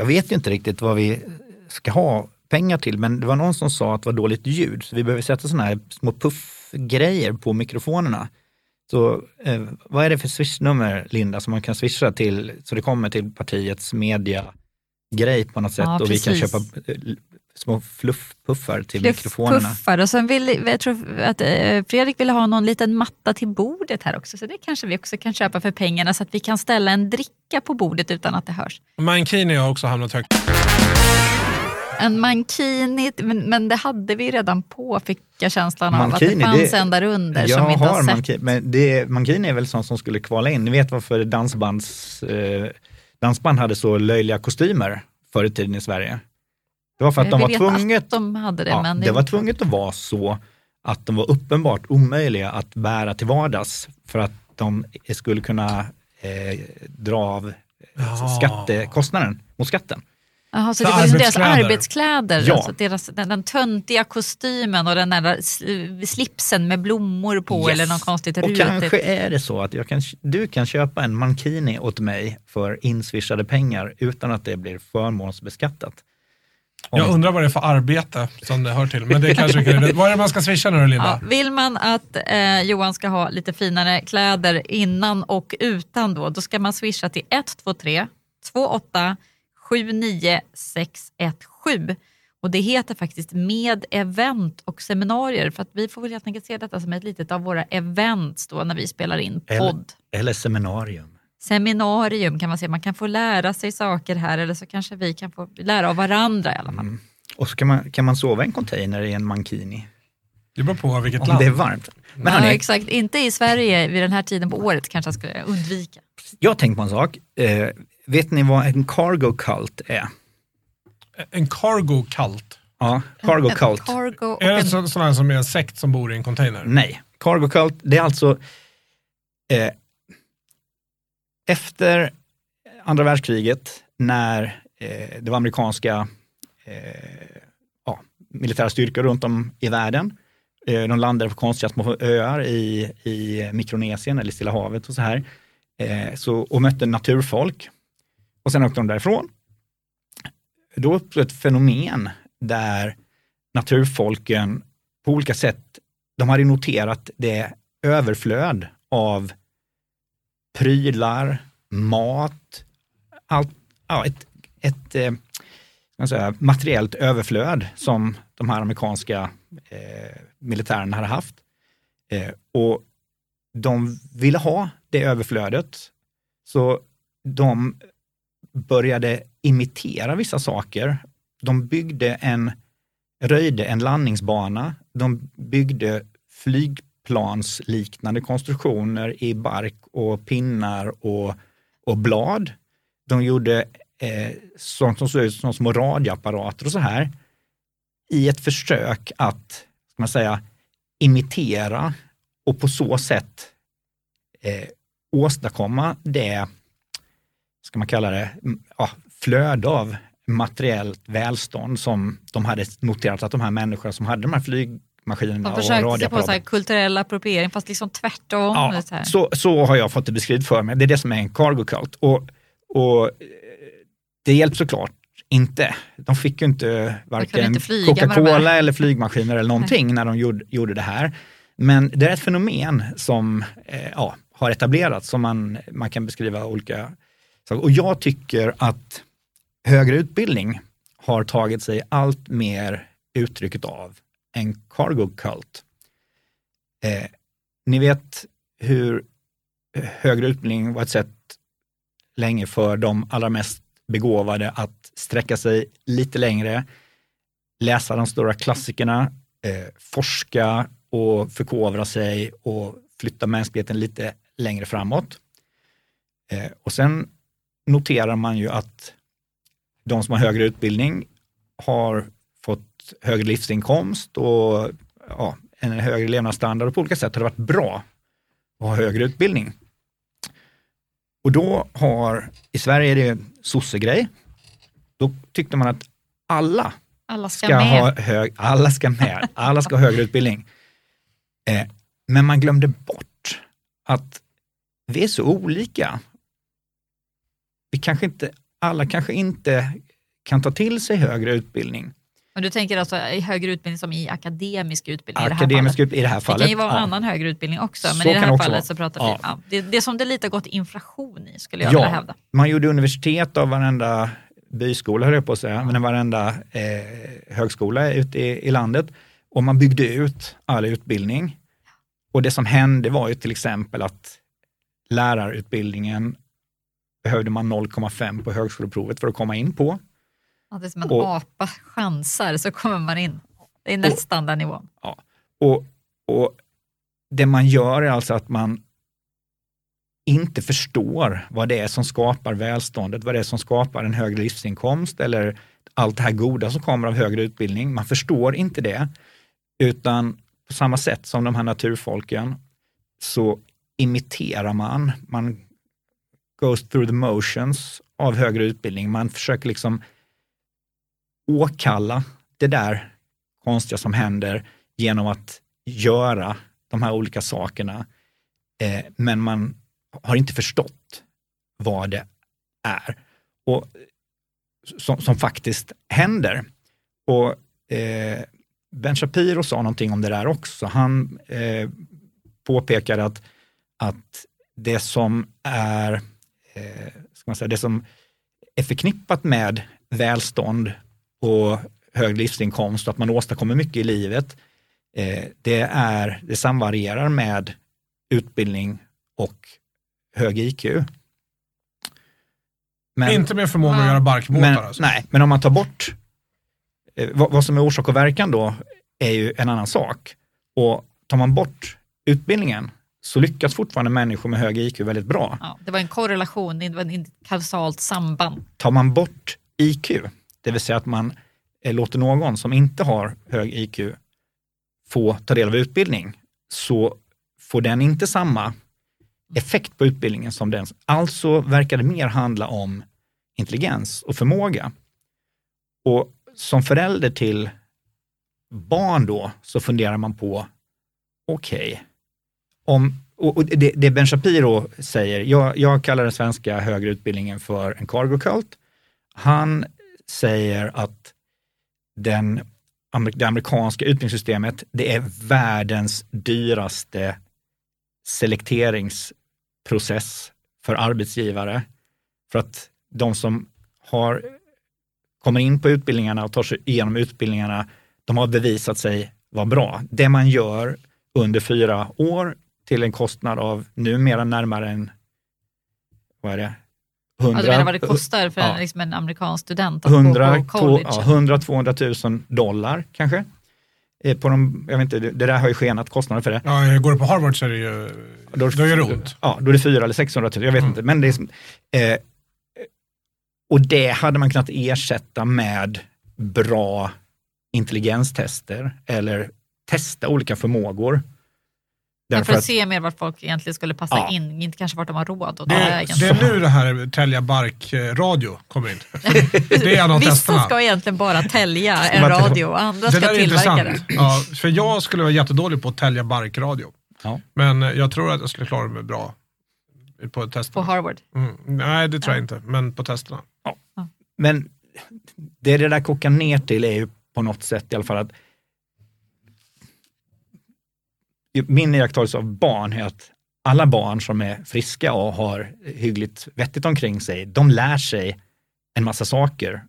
jag vet ju inte riktigt vad vi ska ha pengar till, men det var någon som sa att det var dåligt ljud, så vi behöver sätta sådana här små puffgrejer på mikrofonerna. Så eh, vad är det för swishnummer, Linda, som man kan swisha till, så det kommer till partiets mediagrej på något sätt Ja, och vi kan precis. köpa eh, små fluffpuffar till Fluff- mikrofonerna. Puffar. Och sen vill, jag tror att eh, Fredrik ville ha någon liten matta till bordet här också, så det kanske vi också kan köpa för pengarna så att vi kan ställa en dricka på bordet utan att det hörs. Mankini har också hamnat högt. En mankini, men, men det hade vi redan på fick jag känslan av. att Mankini, det fanns det- en där under Jag som vi inte har har sett. mankini, men det, mankini är väl sånt som skulle kvala in. Ni vet varför dansbands, eh, dansband hade så löjliga kostymer förr i tiden i Sverige? Det var för att Jag de var tvunget, att de hade det. ja, men det var tvunget att vara så att de var uppenbart omöjliga att bära till vardags för att de skulle kunna eh, dra av eh, Ja. skattekostnaden mot skatten. Jaha, så För det var liksom deras arbetskläder. Ja. alltså deras, den, den töntiga kostymen och den där sl- slipsen med blommor på Yes. eller något konstigt Och rutigt. kanske är det så att jag kan, du kan köpa en mankini åt mig för inswishade pengar utan att det blir förmånsbeskattat. Jag undrar vad det är för arbete som det hör till. Men det kanske kan, vad är det man ska swisha nu då, Ja, Linda? vill man att eh, Johan ska ha lite finare kläder innan och utan då, då ska man swisha till 123 28 79617. Och det heter faktiskt med event och seminarier för att vi får väl helt enkelt se detta som ett litet av våra events då när vi spelar in Eller- podd. Eller seminarium. Seminarium kan man säga, man kan få lära sig saker här eller så kanske vi kan få lära av varandra i alla fall. Och så kan man, kan man sova i en container i en mankini. Det beror på vilket Om land. det är varmt. Men ja, exakt, inte i Sverige vid den här tiden på året kanske jag skulle undvika. jag har tänkt på en sak. Eh, vet ni vad en cargo cult är? En cargo cult. Ja, cargo En cult. Cargo och Är det en, så, sån här som är en sekt som bor i en container? Nej, cargo cult, det är alltså eh, efter andra världskriget när eh, det var amerikanska eh, ja, militära styrkor runt om i världen. Eh, de landade på konstiga små öar i, i Mikronesien eller Stilla havet och så här. Eh, så, och mötte naturfolk. Och sen åkte de därifrån. Då uppstod ett fenomen där naturfolken på olika sätt, de hade noterat det överflöd av prylar, mat, allt, ja, ett, ett eh, säga, materiellt överflöd som de här amerikanska eh, militärerna hade haft. Eh, och de ville ha det överflödet. Så de började imitera vissa saker. De byggde en, röjde en landningsbana. De byggde flygplansliknande konstruktioner i bark och pinnar och, och blad. De gjorde eh, sånt som såg ut som små radioapparater och så här i ett försök att, ska man säga, imitera och på så sätt eh, åstadkomma det, ska man kalla det, ja, flöde av materiellt välstånd som de hade noterat att de här människorna som hade de här flyg de och försökte sig på så radioapparaterna kulturell appropriering fast liksom tvärtom. Ja, så så, så har jag fått det beskrivet för mig. Det är det som är en cargo cult. Och, och eh, det hjälper såklart inte. De fick ju inte varken med de Coca-Cola eller flygmaskiner eller någonting när de gjorde, gjorde det här. Men det är ett fenomen som eh, ja, har etablerats som man, man kan beskriva olika saker. Och jag tycker att högre utbildning har tagit sig allt mer uttrycket av en cargo cult. Eh, ni vet hur högre utbildning var ett sätt länge för de allra mest begåvade att sträcka sig lite längre, läsa de stora klassikerna, eh, forska och förkovra sig och flytta mänskligheten lite längre framåt. Eh, och sen noterar man ju att de som har högre utbildning har fått högre livsinkomst och ja, en högre levnadsstandard och på olika sätt har det varit bra att ha högre utbildning. Och då har, i Sverige är det en sossegrej, då tyckte man att alla Alla ska, ska ha hög, alla ska med, alla ska ha högre utbildning. Eh, men man glömde bort att vi är så olika. Vi kanske inte, alla kanske inte kan ta till sig högre utbildning. Men du tänker alltså i högre utbildning som i akademisk utbildning Akademisk i det här fallet? i det här fallet. Det kan ju vara ja. annan högre utbildning också, men Så i det här fallet vara. så pratar Ja. vi... Ja, det, det är som det lite gått inflation i, skulle jag Ja. vilja hävda. Man gjorde universitet av varenda byskola, höll jag på att säga, men varenda eh, högskola ute i, i landet. Och man byggde ut all utbildning. Och det som hände var ju till exempel att lärarutbildningen behövde man 0,5 på högskoleprovet för att komma in på. Ja, det är som en Och- apa chansar så kommer man in. Det är nästan den nivån. Och, och det man gör är alltså att man inte förstår vad det är som skapar välståndet, vad det är som skapar en högre livsinkomst eller allt det här goda som kommer av högre utbildning. Man förstår inte det, utan på samma sätt som de här naturfolken så imiterar man, man goes through the motions av högre utbildning. Man försöker liksom åkalla det där konstiga som händer genom att göra de här olika sakerna. Eh, men man har inte förstått vad det är och som, som faktiskt händer. Och eh, Ben Shapiro sa någonting om det där också. Han eh, påpekade att, att det som är eh, ska man säga, det som är förknippat med välstånd och hög livsinkomst och att man åstadkommer mycket i livet, eh, det, är, det samvarierar med utbildning och hög IQ. Men, Inte med förmåga att göra barkbåtar men, alltså. nej, men om man tar bort eh, vad, vad som är orsak och verkan då är ju en annan sak. Och tar man bort utbildningen så lyckas fortfarande människor med hög IQ väldigt bra. Ja, det var en korrelation, det var ett kausalt samband. Tar man bort IQ, det vill säga att man eh, låter någon som inte har hög IQ få ta del av utbildning, så får den inte samma effekt på utbildningen som den. Alltså verkar det mer handla om intelligens och förmåga. Och som förälder till barn då så funderar man på, okej, om och och det, det Ben Shapiro säger, jag, jag kallar den svenska högre utbildningen för en cargo cult. Han säger att den, det amerikanska utbildningssystemet, det är världens dyraste selekteringsprocess för arbetsgivare. För att de som har, kommer in på utbildningarna och tar sig igenom utbildningarna, de har bevisat sig vara bra. Det man gör under fyra år till en kostnad av numera närmare en, vad är det? 100, Alltså, du menar vad det kostar för ja. en, liksom en amerikansk student att 100, gå på college? ja, 100-200 000 dollar kanske. Eh, På de, jag vet inte, det det där har ju skenat kostnader för det. Ja, går du på Harvard så är det ju, då gör det ont. Ja, då är det 400 eller 600 000, jag vet Mm. inte. Men det är, eh, och det hade man kunnat ersätta med bra intelligenstester eller testa olika förmågor. Därför för att att, se mer vart folk egentligen skulle passa Ja. in, inte kanske vart de har råd att ta Det, vägen. det är nu det här Tälja Bark-radio kommer in. Det är en av Vissa testerna. ska egentligen bara tälja en radio och andra Det ska tillverka intressant. det. Ja, för jag skulle vara jättedålig på att tälja barkradio. Ja. Men jag tror att jag skulle klara mig bra på På testerna. Harvard. Mm. Nej, det tror jag Ja. inte. Men på testerna. men det det där kokar ner till är ju på något sätt i alla fall att min iakttagelse av barn är att alla barn som är friska och har hyggligt vettigt omkring sig, de lär sig en massa saker.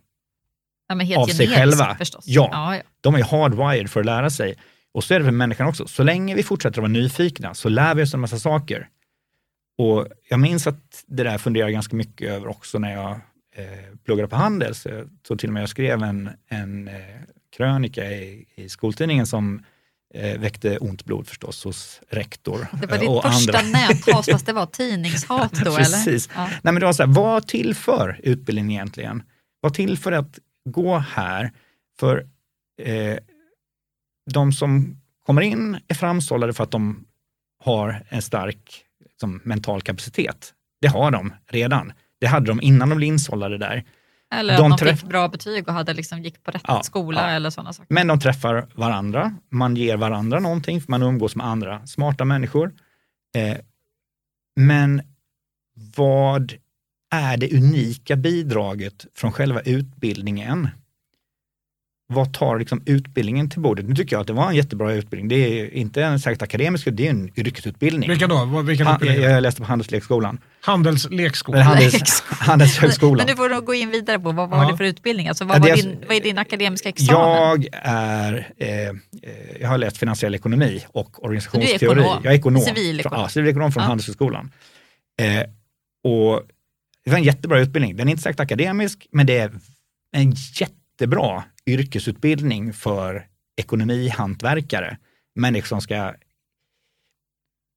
Ja, Av sig själva. förstås. Ja. Ja, ja. De är hardwired för att lära sig. Och så är det för människan också. Så länge vi fortsätter att vara nyfikna så lär vi oss en massa saker. Och jag minns att det där funderar jag ganska mycket över också när jag eh, pluggade på Handels. Tror till och med jag skrev en, en eh, krönika i, i skoltidningen som eh, väckte ont blod förstås hos rektor. Det var eh, ditt och första andra. näthat fast det var tidningshat då Precis. eller? Ja. Nej, men det var så här, vad tillför utbildning egentligen? Vad tillför att gå här? För eh, de som kommer in är framsållade för att de har en stark liksom, mental kapacitet. Det har de redan. Det hade de innan de blev insållade där. Eller De att de fick bra betyg och hade liksom gick på rätt Ja, skola ja. eller sådana saker. Men de träffar varandra, man ger varandra någonting, för man umgås med andra smarta människor. Eh, men vad är det unika bidraget från själva utbildningen? Vad tar liksom utbildningen till bordet? Nu tycker jag att det var en jättebra utbildning. Det är inte en särskilt akademisk, det är en yrkesutbildning. Vilka då? Vilken Ha, jag läste på Handelslekskolan. Handelslekskola. Eller Handels. Handelshögskolan. Men nu får du gå in vidare på vad, vad Ja. du för utbildning? Alltså, vad, var det är- din, vad är din akademiska examen? Jag är, eh, jag har läst finansiell ekonomi och organisationsteori. ekonom? Jag är ekonom. Civilekonom? Från, ja, civilekonom från Ja. Handelshögskolan. Eh, och det var en jättebra utbildning. Den är inte sagt akademisk, men det är en jättebra yrkesutbildning för ekonomihantverkare. Människor som ska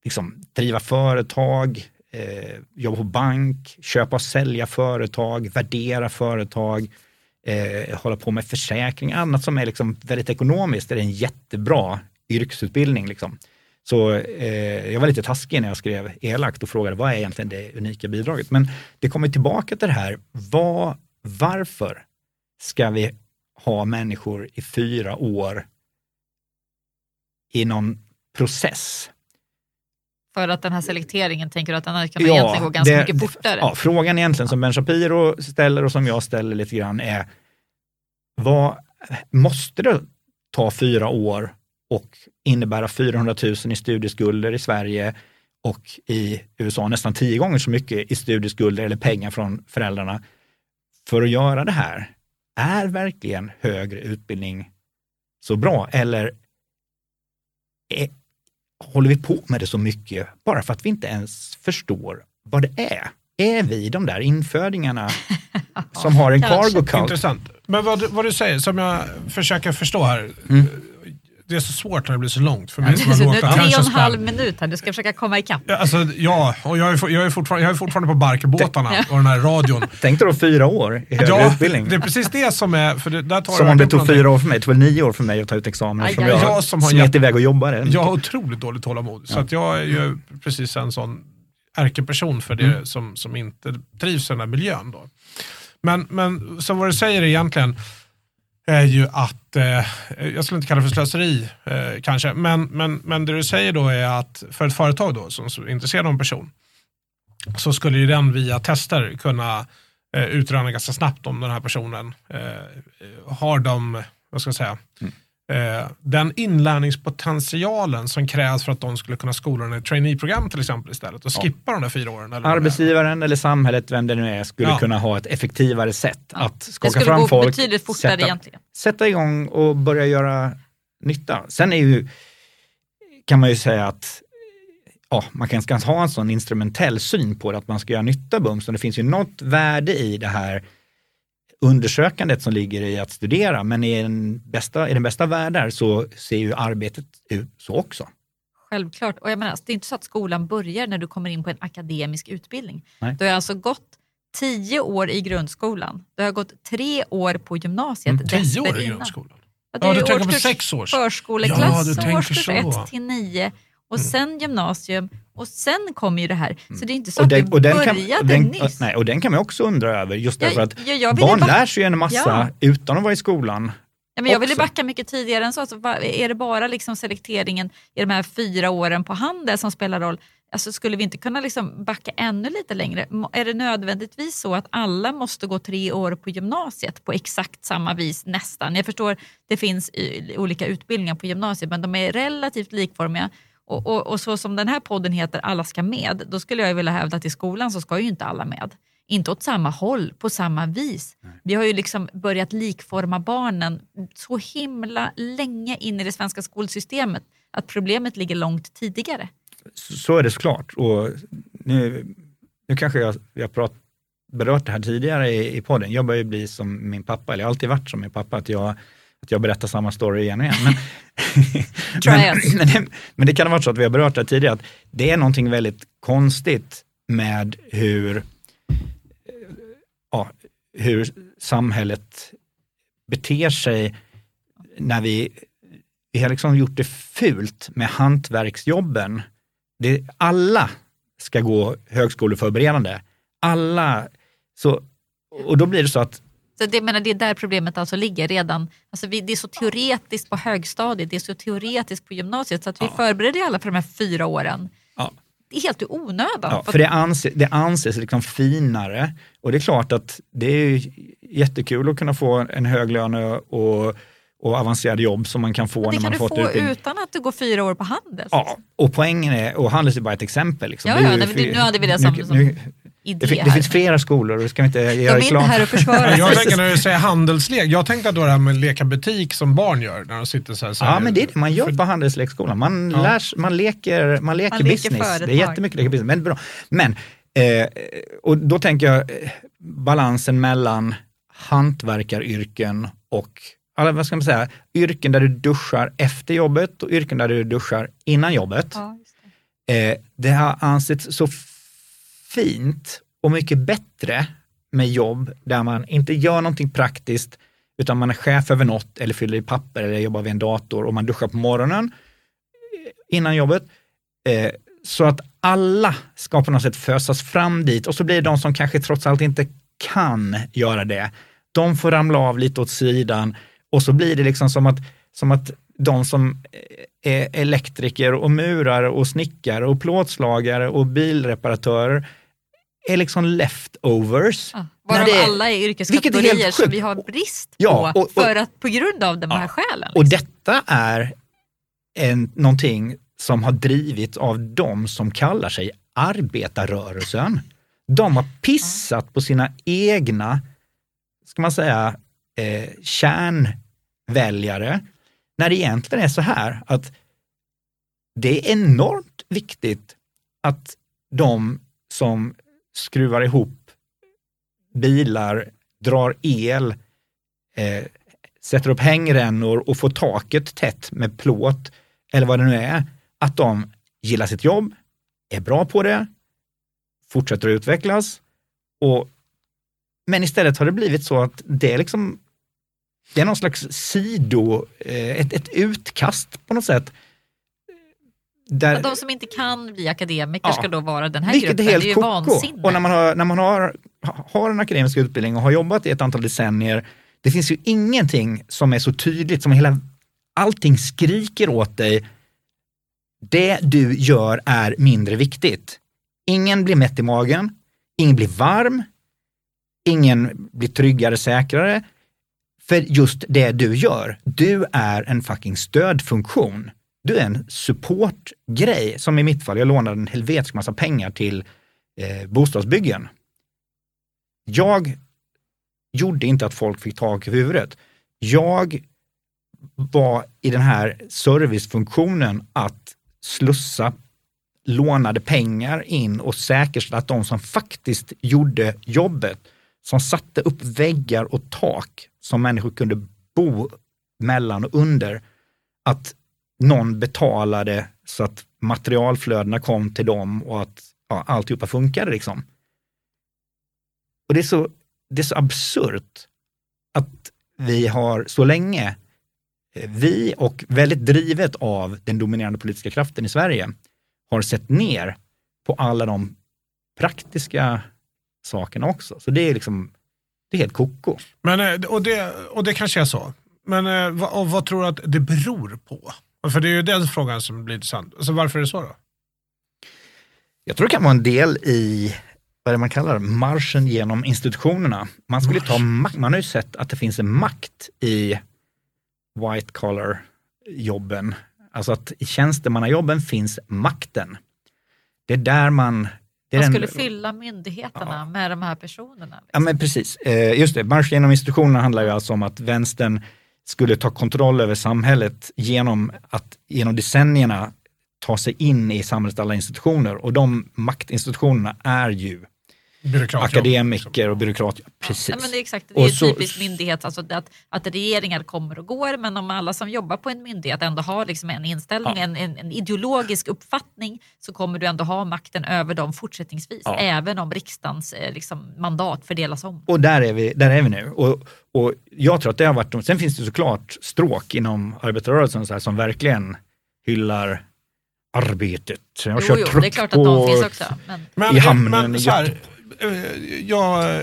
liksom, driva företag, eh, jobba på bank, köpa och sälja företag, värdera företag, eh, hålla på med försäkring, annat som är liksom väldigt ekonomiskt, är det en jättebra yrkesutbildning. Liksom. Så eh, jag var lite taskig när jag skrev elakt och frågade vad är egentligen det unika bidraget? Men det kommer tillbaka till det här, vad, varför ska vi ha människor i fyra år i någon process? För att den här selekteringen, tänker du att den här kan egentligen gå ganska det- mycket fortare? Ja, frågan egentligen som Ben Shapiro ställer och som jag ställer lite grann är, vad, måste det ta fyra år och innebära 400 000 i studieskulder i Sverige och i USA nästan tio gånger så mycket i studieskulder eller pengar från föräldrarna för att göra det här? Är verkligen högre utbildning så bra eller är, håller vi på med det så mycket bara för att vi inte ens förstår vad det är? Är vi de där infödingarna som har en kanske. cargo cult? Intressant. Men vad, du- vad du säger, som jag försöker förstå här. Mm. Det är så svårt när det blir så långt för mig som har Så nu lågt tre och en halv minut här, du ska försöka komma ikapp. Ja, Alltså, ja, och jag är, jag, är fortfarande, jag är fortfarande på barkbåtarna och den här radion. Tänk dig då fyra år i högre Ja, utbildning. det är precis det som är... För det, där tar som om det tog någonting. fyra år för mig, det tog väl nio år för mig att ta ut examen Aj, som jag Jag som har smet iväg och jobbade. Jag har otroligt dåligt tålamod. Så att jag är ju precis en sån ärkeperson för det Mm. som, som inte trivs i den här miljön. Då. Men, men så vad du säger egentligen är ju att, eh, jag skulle inte kalla det för slöseri eh, kanske, men, men, men det du säger då är att för ett företag då som är intresserad av en person så skulle ju den via tester kunna eh, utröna ganska snabbt om den här personen eh, har de, vad ska jag säga, mm den inlärningspotentialen som krävs för att de skulle kunna skola den i ett traineeprogram till exempel istället och Ja. skippa de där fyra åren. Eller det. Arbetsgivaren eller samhället, vem det nu är, skulle Ja. kunna ha ett effektivare sätt att Det skaka skulle fram gå folk, betydligt fortare sätta, egentligen. sätta igång och börja göra nytta. Sen är ju, kan man ju säga att ja, man kan ska ha en sån instrumentell syn på det, att man ska göra nytta bums. Och det finns ju något värde i det här undersökandet som ligger i att studera, men i den bästa, i den bästa världar så ser ju arbetet ut så också. Självklart. Och jag menar, det är inte så att skolan börjar när du kommer in på en akademisk utbildning. Nej. Du har alltså gått tio år i grundskolan. Du har gått tre år på gymnasiet Mm, Tio år i grundskolan. Ja, du tänker på sex års. Förskoleklass Ja, du och tänker årskurs så. 1 till 9 och sen gymnasium och sen kommer ju det här. Så det är inte så Och att den, kan, började och, den, nyss. nej, och den kan man också undra över, just därför att ja, jag ville barn back- lär sig en massa Ja. utan att vara i skolan. Ja, men jag ville backa mycket tidigare än så. Alltså, är det bara liksom selekteringen i de här fyra åren på handel som spelar roll? Alltså, skulle vi inte kunna liksom backa ännu lite längre? Är det nödvändigtvis så att alla måste gå tre år på gymnasiet på exakt samma vis nästan? Jag förstår det finns olika utbildningar på gymnasiet men de är relativt likformiga. Och, och, och så som den här podden heter Alla ska med, då skulle jag vilja hävda att i skolan så ska ju inte alla med. Inte åt samma håll, på samma vis. Vi har ju liksom börjat likforma barnen så himla länge in i det svenska skolsystemet att problemet ligger långt tidigare. Så, så är det såklart. Och nu, nu kanske jag, jag prat, berört det här tidigare i, i podden. Jag börjar ju bli som min pappa, eller jag har alltid varit som min pappa, att jag, att jag berättar samma story igen och igen. Men, men, men, det, men det kan ha varit så att vi har berört det tidigare, att det är någonting väldigt konstigt med hur, ja, hur samhället beter sig när vi, vi har liksom gjort det fult med hantverksjobben. Det, alla ska gå högskoleförberedande. Alla. Så, och då blir det så att Så det, menar, det är där problemet alltså ligger redan. Alltså vi, det är så teoretiskt på högstadiet, det är så teoretiskt på gymnasiet så att vi förbereder ju alla för de här fyra åren. Ja. helt i onödan. Ja, För det anses, det anses liksom finare och det är klart att det är jättekul att kunna få en hög lön och, och avancerade jobb som man kan få det när kan man du fått få utbildning. utan att du går fyra år på Handels. Ja, och poängen är, och Handels är bara ett exempel. Liksom. Ja, Det är ja, ju det- fler- nu hade vi det som- nu- som nu- Idé det, det finns flera skolor det ska vi inte De göra är inte reklam här och försvarar Jag tänker när du säger handelslek, jag tänkte att det det här med leka butik som barn gör. När de sitter så här, så här Ja, men det är det man gör på Handelslekskolan. Man, Ja. lär, sig- man leker, man leker Man leker business. det företag. är jättemycket leka business. Men, bra. men eh, och då tänker jag eh, balansen mellan hantverkaryrken och alla, vad ska man säga, yrken där du duschar efter jobbet och yrken där du duschar innan jobbet. Ja, just det. Eh, det har ansetts så fint och mycket bättre med jobb där man inte gör någonting praktiskt utan man är chef över något eller fyller i papper eller jobbar vid en dator och man duschar på morgonen eh, innan jobbet. Eh, så att alla ska på något sätt fösas fram dit och så blir det de som kanske trots allt inte kan göra det. De får ramla av lite åt sidan och så blir det liksom som att, som att de som eh, är elektriker och murare och snickare och plåtslagare och bilreparatörer är liksom leftovers. Ja. Varav är- alla är yrkeskategorier som vi har brist Ja, på och- och- för att, på grund av de här Ja. skälen. Och liksom. detta är en, någonting som har drivits av de som kallar sig arbetarrörelsen. De har pissat på sina egna, ska man säga, eh, kärnväljare. När det egentligen är så här att det är enormt viktigt att de som skruvar ihop bilar, drar el, eh, sätter upp hängrännor och får taket tätt med plåt eller vad det nu är, att de gillar sitt jobb, är bra på det, fortsätter att utvecklas. Och, men istället har det blivit så att det är liksom det är någon slags sido, eh, ett, ett utkast på något sätt. Där, de som inte kan bli akademiker Ja. ska då vara den här vilket gruppen. är helt det är ju koko. vansinne. Och när man, har, när man har, har en akademisk utbildning och har jobbat i ett antal decennier, det finns ju ingenting som är så tydligt som hela, allting skriker åt dig. Det du gör är mindre viktigt. Ingen blir mätt i magen, ingen blir varm, ingen blir tryggare, säkrare. För just det du gör, du är en fucking stödfunktion. Du är en supportgrej, som i mitt fall, jag lånade en helvetisk massa pengar till eh, bostadsbyggen. Jag gjorde inte att folk fick tak i huvudet. Jag var i den här servicefunktionen att slussa lånade pengar in och säkerställa att de som faktiskt gjorde jobbet, som satte upp väggar och tak som människor kunde bo mellan och under, att någon betalade så att materialflödena kom till dem och att ja, alltihopa funkade. Liksom. Och det är så, det är så absurt att vi har så länge, eh, vi och väldigt drivet av den dominerande politiska kraften i Sverige, har sett ner på alla de praktiska sakerna också. Så det är liksom, det är helt koko. Men, eh, och, det, och det kanske är så. Men eh, och vad tror du att det beror på? För det är ju den frågan som blir intressant. Alltså varför är det så då? Jag tror det kan vara en del i vad är det man kallar marschen genom institutionerna. Man skulle ta makt, man har ju sett att det finns en makt i white collar jobben. Alltså att i tjänstemannajobben finns makten. Det är där man... Det är Man den- skulle fylla myndigheterna Ja. med de här personerna. Ja men precis, eh, just det, marsch genom institutionerna handlar ju alltså om att vänstern skulle ta kontroll över samhället genom att genom decennierna ta sig in i samhällets alla institutioner. Och de maktinstitutionerna är ju akademiker och byråkrater. Precis. Ja, men det är exakt, det är så- typiskt myndighet, alltså att, att regeringar kommer och går men om alla som jobbar på en myndighet ändå har liksom en inställning, Ja. en, en, en ideologisk uppfattning så kommer du ändå ha makten över dem fortsättningsvis Ja. även om riksdagens eh, liksom, mandat fördelas om. Och där är vi, där är vi nu. Och, och jag tror att det har varit, sen finns det såklart stråk inom arbetarrörelsen så här, som verkligen hyllar arbetet. Jag har Jo, kört jo, truck det är klart att de finns också. Men, Men, i hamnen men i så eh, jag,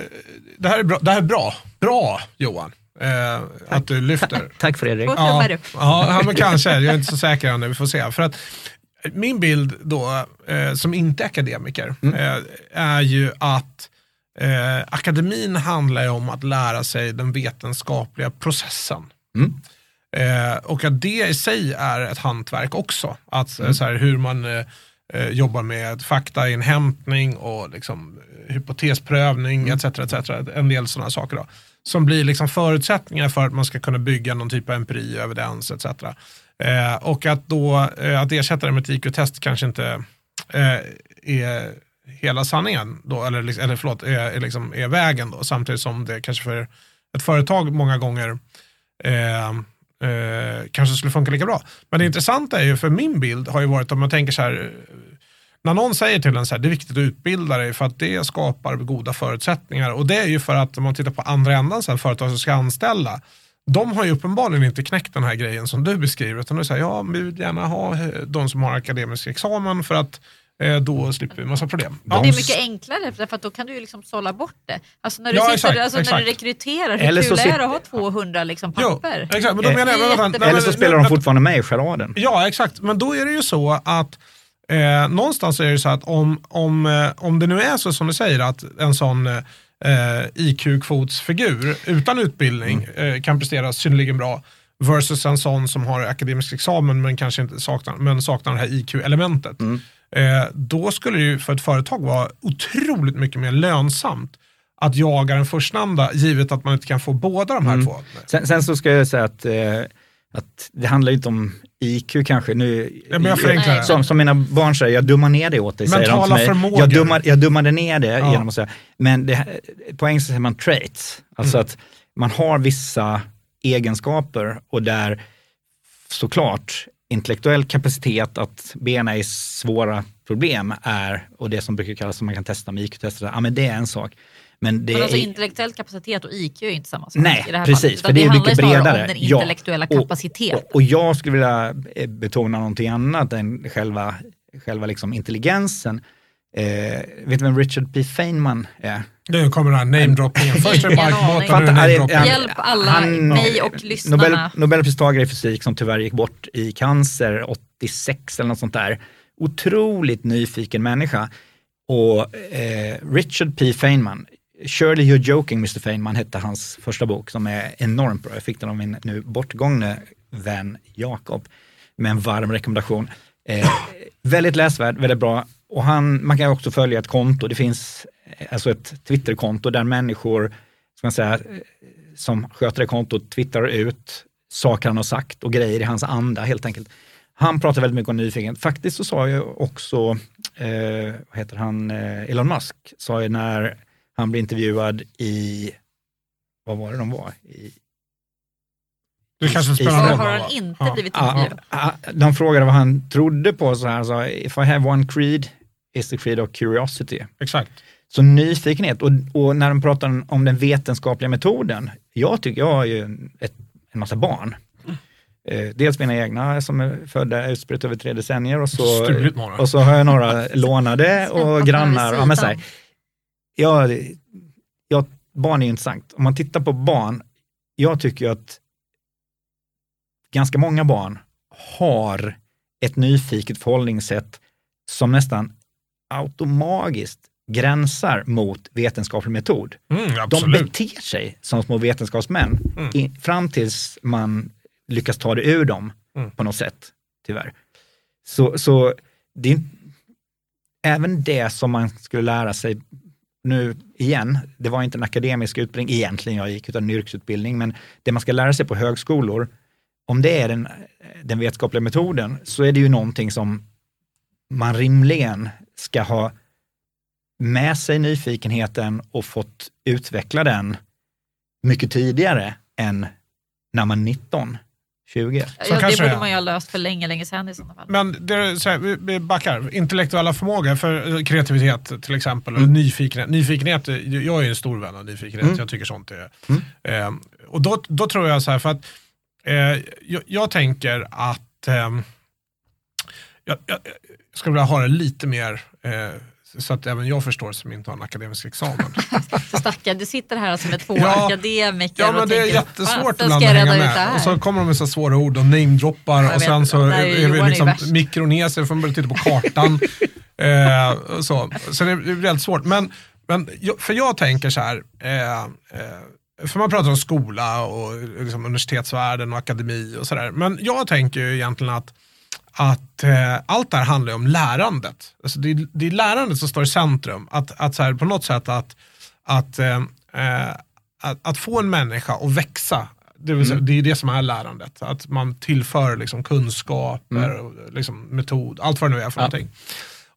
det, här är bra, det här är bra. Bra Johan, eh, att du lyfter. Tack Fredrik. Ja, ja, men kanske. Jag är inte så säker ännu. Vi får se. För att, Min bild då, eh, som inte är akademiker, Mm. eh, är ju att eh, akademin handlar ju om att lära sig den vetenskapliga processen. Mm. Eh, och att det i sig är ett hantverk också. Att, Mm. så här, hur man jobbar med faktainhämtning och liksom, hypotesprövning Mm. etc, etc. En del sådana saker. Då, som blir liksom förutsättningar för att man ska kunna bygga någon typ av empiri, evidens etc. Eh, och att då eh, att ersätta det med ett IQ-test kanske inte eh, är hela sanningen, då, eller, liksom- eller förlåt, är, är, liksom, är vägen då, samtidigt som det kanske för ett företag många gånger eh, eh, kanske skulle funka lika bra. Men det intressanta är ju, för min bild har ju varit om man tänker så här, när någon säger till en så här, det är viktigt att utbilda dig för att det skapar goda förutsättningar. Och det är ju för att om man tittar på andra ändan, så här, företag som ska anställa, de har ju uppenbarligen inte knäckt den här grejen som du beskriver. Utan du säger, ja, vi vill gärna ha eh, de som har akademisk examen för att eh, då slipper vi massa problem. Det Ja. är mycket enklare för att då kan du ju liksom sålla bort det. Alltså när du, Ja, sitter, exakt, alltså när exakt. du rekryterar, hur Eller kul så är det att ha 200 liksom Jo, papper? exakt, men då menar jag, Det nej, Eller men- så spelar de fortfarande med i charaden. Ja, exakt. Men då är det ju så att eh, någonstans är det så att om, om, eh, om det nu är så som du säger att en sån eh, IQ-kvotsfigur utan utbildning eh, kan prestera synnerligen bra versus en sån som har akademisk examen men kanske inte saknar, men saknar det här IQ-elementet. Eh, då skulle det ju för ett företag vara otroligt mycket mer lönsamt att jaga den förstnämnda givet att man inte kan få båda de här två. Sen, sen så ska jag säga att, eh, att det handlar ju inte om IQ kanske. Nu, Ja, men jag som, som mina barn säger, jag dummar ner det åt dig. säger de Mentala till mig. förmågor. Jag, dummar, jag dummade ner det Ja. genom att säga, men det, på engelska säger man traits. Alltså Mm. att man har vissa egenskaper och där såklart intellektuell kapacitet att bena i svåra problem är, och det som brukar kallas som man kan testa med IQ-tester, ja men det är en sak. Men det Men alltså är, intellektuell kapacitet och IQ är inte samma sak Nej, i det här precis, fallet. för det är handlar mycket bredare. om den Ja, intellektuella och- kapaciteten. Och, och jag skulle vilja eh, betona någonting annat än själva, själva liksom intelligensen. Eh, vet du vem Richard P. Feynman är? Nu kommer den här namedroppingen. Först är det det Fattar- namedropping. Hjälp alla, mig och lyssnarna. Nobel, Nobelpristagare i fysik som tyvärr gick bort i cancer 86 eller något sånt där. Otroligt nyfiken människa. Och eh, Richard P. Feynman, Shirley, You're Joking Mr. Feynman hette hans första bok som är enormt bra. Jag fick den av min nu bortgångne vän Jakob med en varm rekommendation. Eh, väldigt läsvärd, väldigt bra. Och han, man kan också följa ett konto, det finns eh, alltså ett Twitterkonto där människor ska man säga, eh, som sköter det kontot twittrar ut saker han har sagt och grejer i hans anda helt enkelt. Han pratar väldigt mycket om nyfikenhet. Faktiskt så sa ju också, eh, vad heter han, eh, Elon Musk, sa ju när han blev intervjuad i, vad var det de var? I, Det kanske spelar roll. har han inte Ja. blivit intervjuad. ja, de frågade vad han trodde på, så här, han sa, if I have one creed, is the creed of curiosity. Exakt. Så nyfikenhet, och, och när de pratar om den vetenskapliga metoden, jag tycker, jag har ju en- ett, en massa barn. Eh, dels mina egna som är födda utspritt över tre decennier och så, och så har jag några lånade och grannar. Ja, men så här, jag, jag, barn är ju intressant. Om man tittar på barn, jag tycker ju att ganska många barn har ett nyfiket förhållningssätt som nästan automagiskt gränsar mot vetenskaplig metod. Mm, De beter sig som små vetenskapsmän Mm. i, fram tills man lyckas ta det ur dem Mm. på något sätt, tyvärr. Så, så det är, även det som man skulle lära sig nu igen, det var inte en akademisk utbildning egentligen jag gick, utan en yrkesutbildning, men det man ska lära sig på högskolor, om det är den, den vetenskapliga metoden, så är det ju någonting som man rimligen ska ha med sig nyfikenheten och fått utveckla den mycket tidigare än när man är 19, 20. Ja, Så det kanske borde man ju ha löst för länge, länge sedan i sådana fall. Men det är, så här, vi, vi backar. Intellektuella förmågor för eh, kreativitet till exempel. Eller nyfikenhet. nyfikenhet. eh, Jag är en stor vän av nyfikenhet. Mm. Jag tycker sånt är... Mm. Eh, och då, då tror jag så här, för att eh, jag, jag tänker att jag, jag, jag skulle vilja ha det lite mer eh, så att även jag förstår som inte har en akademisk examen. Så stackarn, du sitter här alltså med två Ja. akademiker Ja men och det är tänker, jättesvårt "Fasen, ibland ska att hänga med. här?" Och så kommer de med så svåra ord och namedroppar och sen så där är är, vi är liksom värst. Mikronesien får man börja titta på kartan. eh, så så det är väldigt svårt. Men, men för jag tänker så här, eh, eh, för man pratar om skola och liksom universitetsvärlden och akademi och sådär. Men jag tänker ju egentligen att att eh, allt det här handlar om lärandet. Alltså det, är, det är lärandet som står i centrum. Att, att så här, på något sätt att, att, eh, eh, att, att få en människa att växa. Det, vill säga, det är det som är lärandet. Att man tillför liksom, kunskaper, och, liksom, metod, allt vad det nu är för Ja. någonting.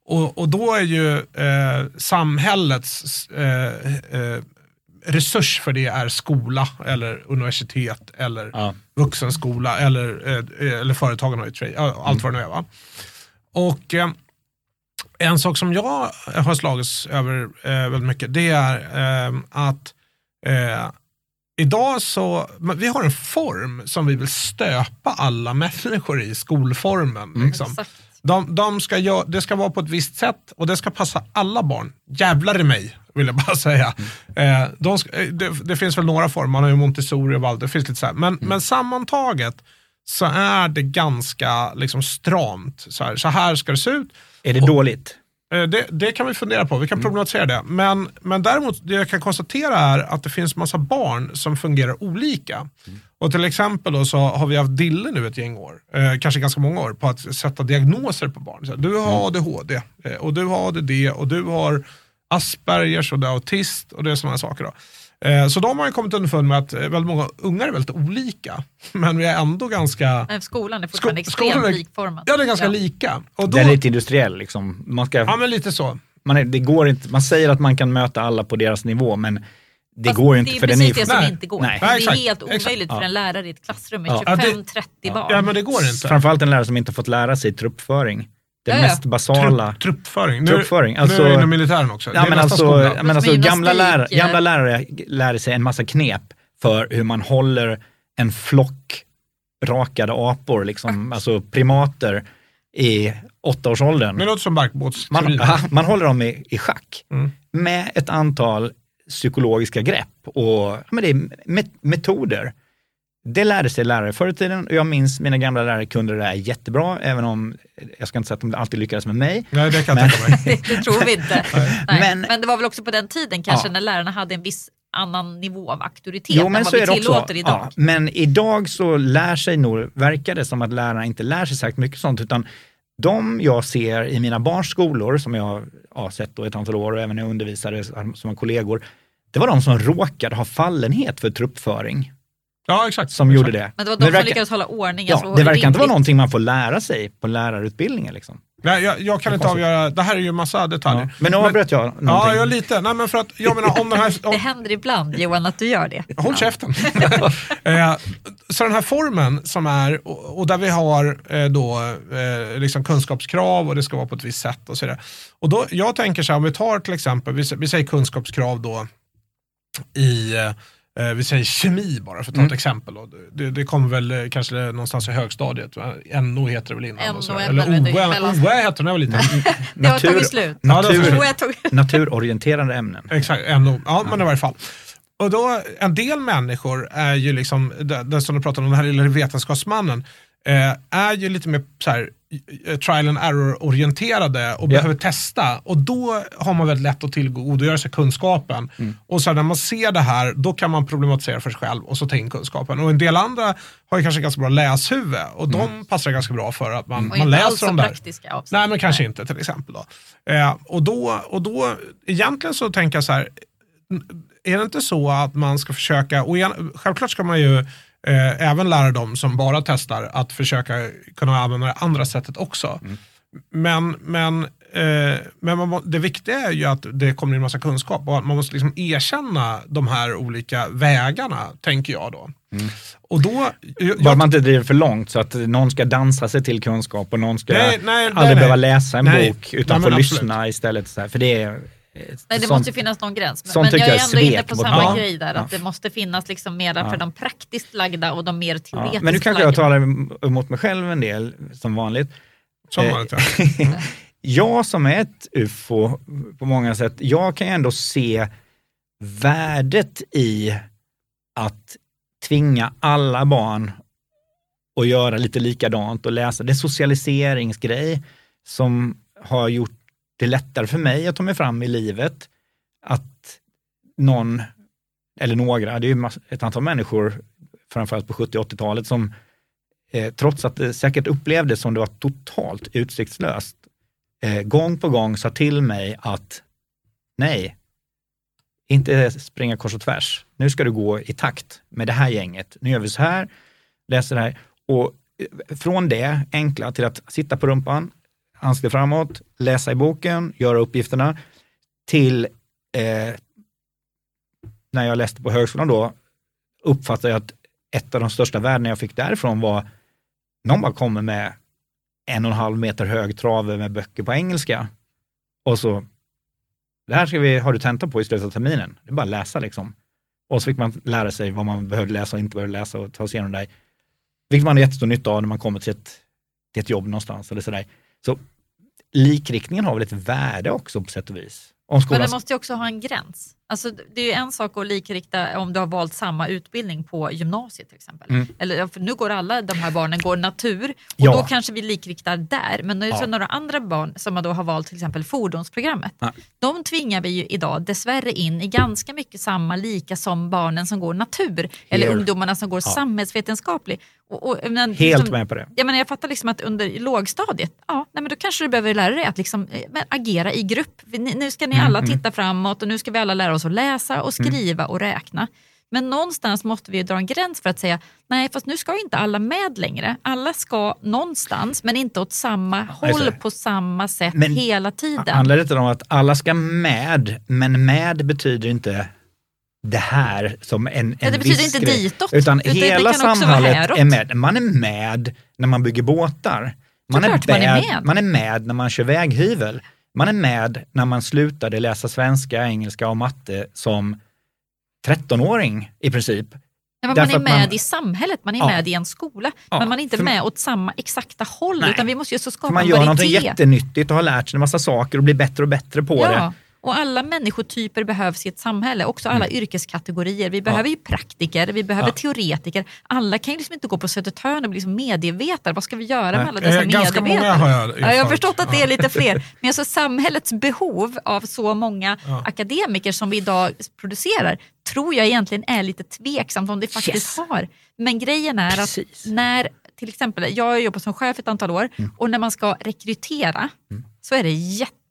Och, och då är ju eh, samhällets eh, eh, resurs för det är skola eller universitet eller Ja. vuxenskola eller, eh, eller företagen har ju trade, allt vad det nu är. Va? Och eh, en sak som jag har slagits över eh, väldigt mycket det är eh, att eh, idag så, vi har en form som vi vill stöpa alla människor i, skolformen. Liksom. Exakt. De, de ska gö- det ska vara på ett visst sätt och det ska passa alla barn. Jävlar i mig, vill jag bara säga. Eh, de eh, det, det finns väl några former, man har ju Montessori och Waldorf, det finns lite så. Men, men sammantaget så är det ganska liksom, stramt. Så här, så här ska det se ut. Är det dåligt? Eh, Det, det kan vi fundera på, vi kan problematisera det. Men, men däremot, det jag kan konstatera är att det finns massa barn som fungerar olika. Och till exempel då så har vi haft Dille nu ett gäng år, eh, kanske ganska många år, på att sätta diagnoser på barn. Så här, du har ADHD, eh, och du har ADD, och du har Aspergers och du är autist och det är sådana saker. Då. Eh, så de har ju kommit underfund med att eh, väldigt många ungar är väldigt olika, men vi är ändå ganska, skolan är fortfarande Sko- skolan extremt är- likformad. ja det är ganska lika. Och då, Den är lite industriell. Liksom. Man, ska, ja men lite så. man, är, det går inte, man säger att man kan möta alla på deras nivå, men det Fast går inte. Det är för den precis är, det som Nej. inte går. Nej. Det Nej, är exakt. helt Exakt. omöjligt för Ja. en lärare i ett klassrum med Ja. 25-30 barn. Ja men det går inte. Framförallt en lärare som inte har fått lära sig truppföring. Det Ja, ja. mest basala. Trupp, truppföring. Nu, Truppföring, nu alltså- är det inom militären också. Ja, men alltså, men alltså, gamla, lärare, gamla lärare lärde sig en massa knep för hur man håller en flock rakade apor, liksom, alltså primater i åttaårsåldern. Det låter som Man, barkbåtsteorin. ja, man håller dem i, i schack Mm. med ett antal psykologiska grepp och men det är met- metoder. Det lärde sig lärare förr i tiden och jag minns mina gamla lärare kunde det där jättebra, även om jag ska inte säga att de alltid lyckades med mig. Nej, det kan jag Men- tänka mig. Det, det tror vi inte. Nej. Men- Men, det var väl också på den tiden kanske Ja. när lärarna hade en viss annan nivå av auktoritet Jo, än men vad så vi är det också. tillåter idag. Ja, men idag så lär sig nog, verkar det som att lärarna inte lär sig särskilt mycket sånt, utan de jag ser i mina barns skolor, som jag har sett då ett antal år och även när jag undervisade som har kollegor, det var de som råkade ha fallenhet för truppföring Ja, exakt. som exakt. gjorde det. Men det var de det som verkar, lyckades hålla ordning. ja, alltså, det verkar inte vara någonting man får lära sig på lärarutbildningen. Liksom. Nej, jag, jag kan Det inte konstigt. avgöra, det här är ju massa detaljer. Ja. Men nu avbröt jag någonting. Ja, jag lite. Nej, men för att, jag menar om den här... Det Om, händer ibland Johan att du gör det. håll käften. eh, så den här formen som är, och, och där vi har eh, då eh, liksom kunskapskrav och det ska vara på ett visst sätt och så vidare. Och då, jag tänker så här, om vi tar till exempel, vi, vi säger kunskapskrav då i eh, vi säger kemi bara för att ta Mm. ett exempel. Då. Det, det kommer väl eh, kanske någonstans i högstadiet. NO heter det väl innan. NO, och så. NO, Eller OÄ OÄ hette det när jag var liten. Det har tagit slut. Natur, naturorienterande ämnen. Exakt, NO. Ja, men i varje fall. Och då, en del människor är ju liksom, det som du pratade om, den här lilla vetenskapsmannen, eh, är ju lite mer så här, trial and error-orienterade och Ja. behöver testa. Och då har man väldigt lätt att tillgodogöra sig kunskapen. Och så när man ser det här, då kan man problematisera för sig själv och så ta in kunskapen. Och en del andra har ju kanske ganska bra läshuvud och de passar ganska bra för att man, Och man läser dem där. praktiska. Nej, men kanske inte till exempel. Då. Eh, och, då, och då, egentligen så tänker jag så här, är det inte så att man ska försöka, och igen, självklart ska man ju eh, även lära dem som bara testar att försöka kunna använda det andra sättet också. Men, men, eh, men man, det viktiga är ju att det kommer in massa kunskap och att man måste liksom erkänna de här olika vägarna, tänker jag då. Och då jag, Bara man inte driver för långt så att någon ska dansa sig till kunskap och någon ska Nej, nej, aldrig nej, behöva läsa en bok utan få lyssna istället. Så här, för det är, Nej, det sånt- måste ju finnas någon gräns. Men, sånt men jag är jag ändå inne på samma barn. grej där, Ja. att det måste finnas liksom mera Ja. för de praktiskt lagda och de mer ja. teoretiskt Men nu kanske lagda. jag talar emot mig själv en del, som vanligt. som Eh, vanligt, ja. jag som är ett ufo på många sätt, jag kan ju ändå se värdet i att tvinga alla barn att göra lite likadant och läsa. Det är socialiseringsgrej som har gjort det lättare för mig att ta mig fram i livet. Att någon, eller några, det är ju ett antal människor, framförallt på 70 80-talet, som eh, trots att det säkert upplevdes som det var totalt utsiktslöst, eh, gång på gång sa till mig att nej, inte springa kors och tvärs. Nu ska du gå i takt med det här gänget. Nu gör vi så här, läser det här. Och eh, från det enkla till att sitta på rumpan, ansikte framåt, läsa i boken, göra uppgifterna, till eh, när jag läste på högskolan då, uppfattade jag att ett av de största värdena jag fick därifrån var, någon bara kommer med en och en halv meter hög trave med böcker på engelska. Och så, det här ska vi, har du tenta på i slutet av terminen. Det är bara att läsa liksom. Och så fick man lära sig vad man behövde läsa och inte behövde läsa och ta sig igenom det där. Vilket man har jättestor nytta av när man kommer till ett, till ett jobb någonstans eller sådär. Så likriktningen har väl ett värde också på sätt och vis. Om Men det måste ju också ha en gräns. Alltså, det är ju en sak att likrikta om du har valt samma utbildning på gymnasiet till exempel. Mm. Eller, för nu går alla de här barnen går natur och ja. då kanske vi likriktar där. Men nu är det ja. några andra barn som då har valt till exempel fordonsprogrammet. Ja. De tvingar vi ju idag dessvärre in i ganska mycket samma lika som barnen som går natur. Here. Eller ungdomarna som går ja. samhällsvetenskaplig. Och, och, men, Helt liksom, med på det. Jag, menar, jag fattar liksom att under lågstadiet, ja, nej, men då kanske du behöver lära dig att liksom, eh, agera i grupp. Nu ska ni alla mm, mm. titta framåt och nu ska vi alla lära oss att läsa och mm. skriva och räkna. Men någonstans måste vi dra en gräns för att säga, nej fast nu ska inte alla med längre. Alla ska någonstans men inte åt samma håll på samma sätt men, hela tiden. Handlar det inte om att alla ska med, men med betyder inte det här som en, en ja, Det betyder inte grej. ditåt. Utan det, hela det samhället är med. Man är med när man bygger båtar. Man är, med, man är, med. man är med när man kör väghyvel. Man är med när man slutade läsa svenska, engelska och matte som 13-åring i princip. Ja, man är med man, i samhället, man är ja, med i en skola, ja, men man är inte med åt samma exakta håll. Nej, utan vi måste ju så skapa man gör något jättenyttigt och har lärt sig en massa saker och blir bättre och bättre på det. Och alla människotyper behövs i ett samhälle, också alla mm. yrkeskategorier. Vi behöver ju praktiker, vi behöver ja. teoretiker. Alla kan ju liksom inte gå på Södertörn och bli liksom medievetare. Vad ska vi göra med alla dessa eh, Ganska medievetare? Många har jag, ja, jag har förstått att det är lite fler. Men alltså samhällets behov av så många ja. akademiker som vi idag producerar tror jag egentligen är lite tveksamt om det faktiskt yes. har. Men grejen är Precis. att när till exempel, jag har jobbat som chef ett antal år mm. och när man ska rekrytera mm. så är det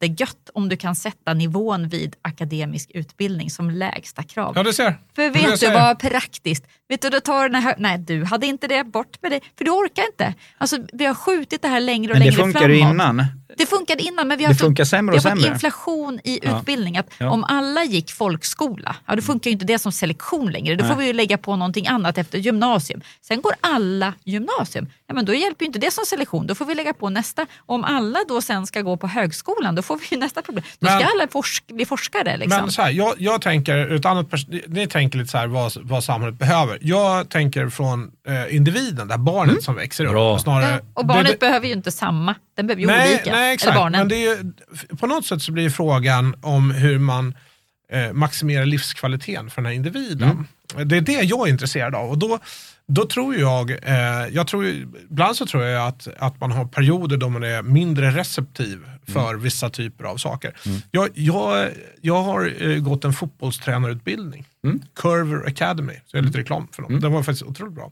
jättegött om du kan sätta nivån vid akademisk utbildning som lägsta krav. Ja, du ser. För vet du vad praktiskt? Vet du, då tar den här, nej du hade inte det, bort med det. För du orkar inte. Alltså, vi har skjutit det här längre och Men längre framåt. Men det funkar innan. Det funkade innan men vi har, det funkar sämre och vi har fått inflation i ja. utbildning. Att ja. Om alla gick folkskola, ja, då funkar ju inte det som selektion längre. Då Nej. får vi ju lägga på någonting annat efter gymnasium. Sen går alla gymnasium, ja, men då hjälper ju inte det som selektion. Då får vi lägga på nästa. Om alla då sen ska gå på högskolan, då får vi nästa problem. Då ska men, alla forsk bli forskare. Liksom. Men så här, jag, jag tänker, ett annat ni tänker lite så här vad, vad samhället behöver. Jag tänker från eh, individen, det här barnet mm. som växer upp. Snarare, ja, och barnet det, behöver ju inte samma, den behöver ju nej, olika. Nej, exakt. Eller barnen. Men det är, på något sätt så blir frågan om hur man eh, maximerar livskvaliteten för den här individen. Mm. Det är det jag är intresserad av. Och då, då tror jag, eh, jag tror, ibland så tror jag att, att man har perioder då man är mindre receptiv för mm. vissa typer av saker. Mm. Jag, jag, jag har eh, gått en fotbollstränarutbildning, mm. Curver Academy, så jag är lite mm. reklam för dem. Mm. Den var faktiskt otroligt bra.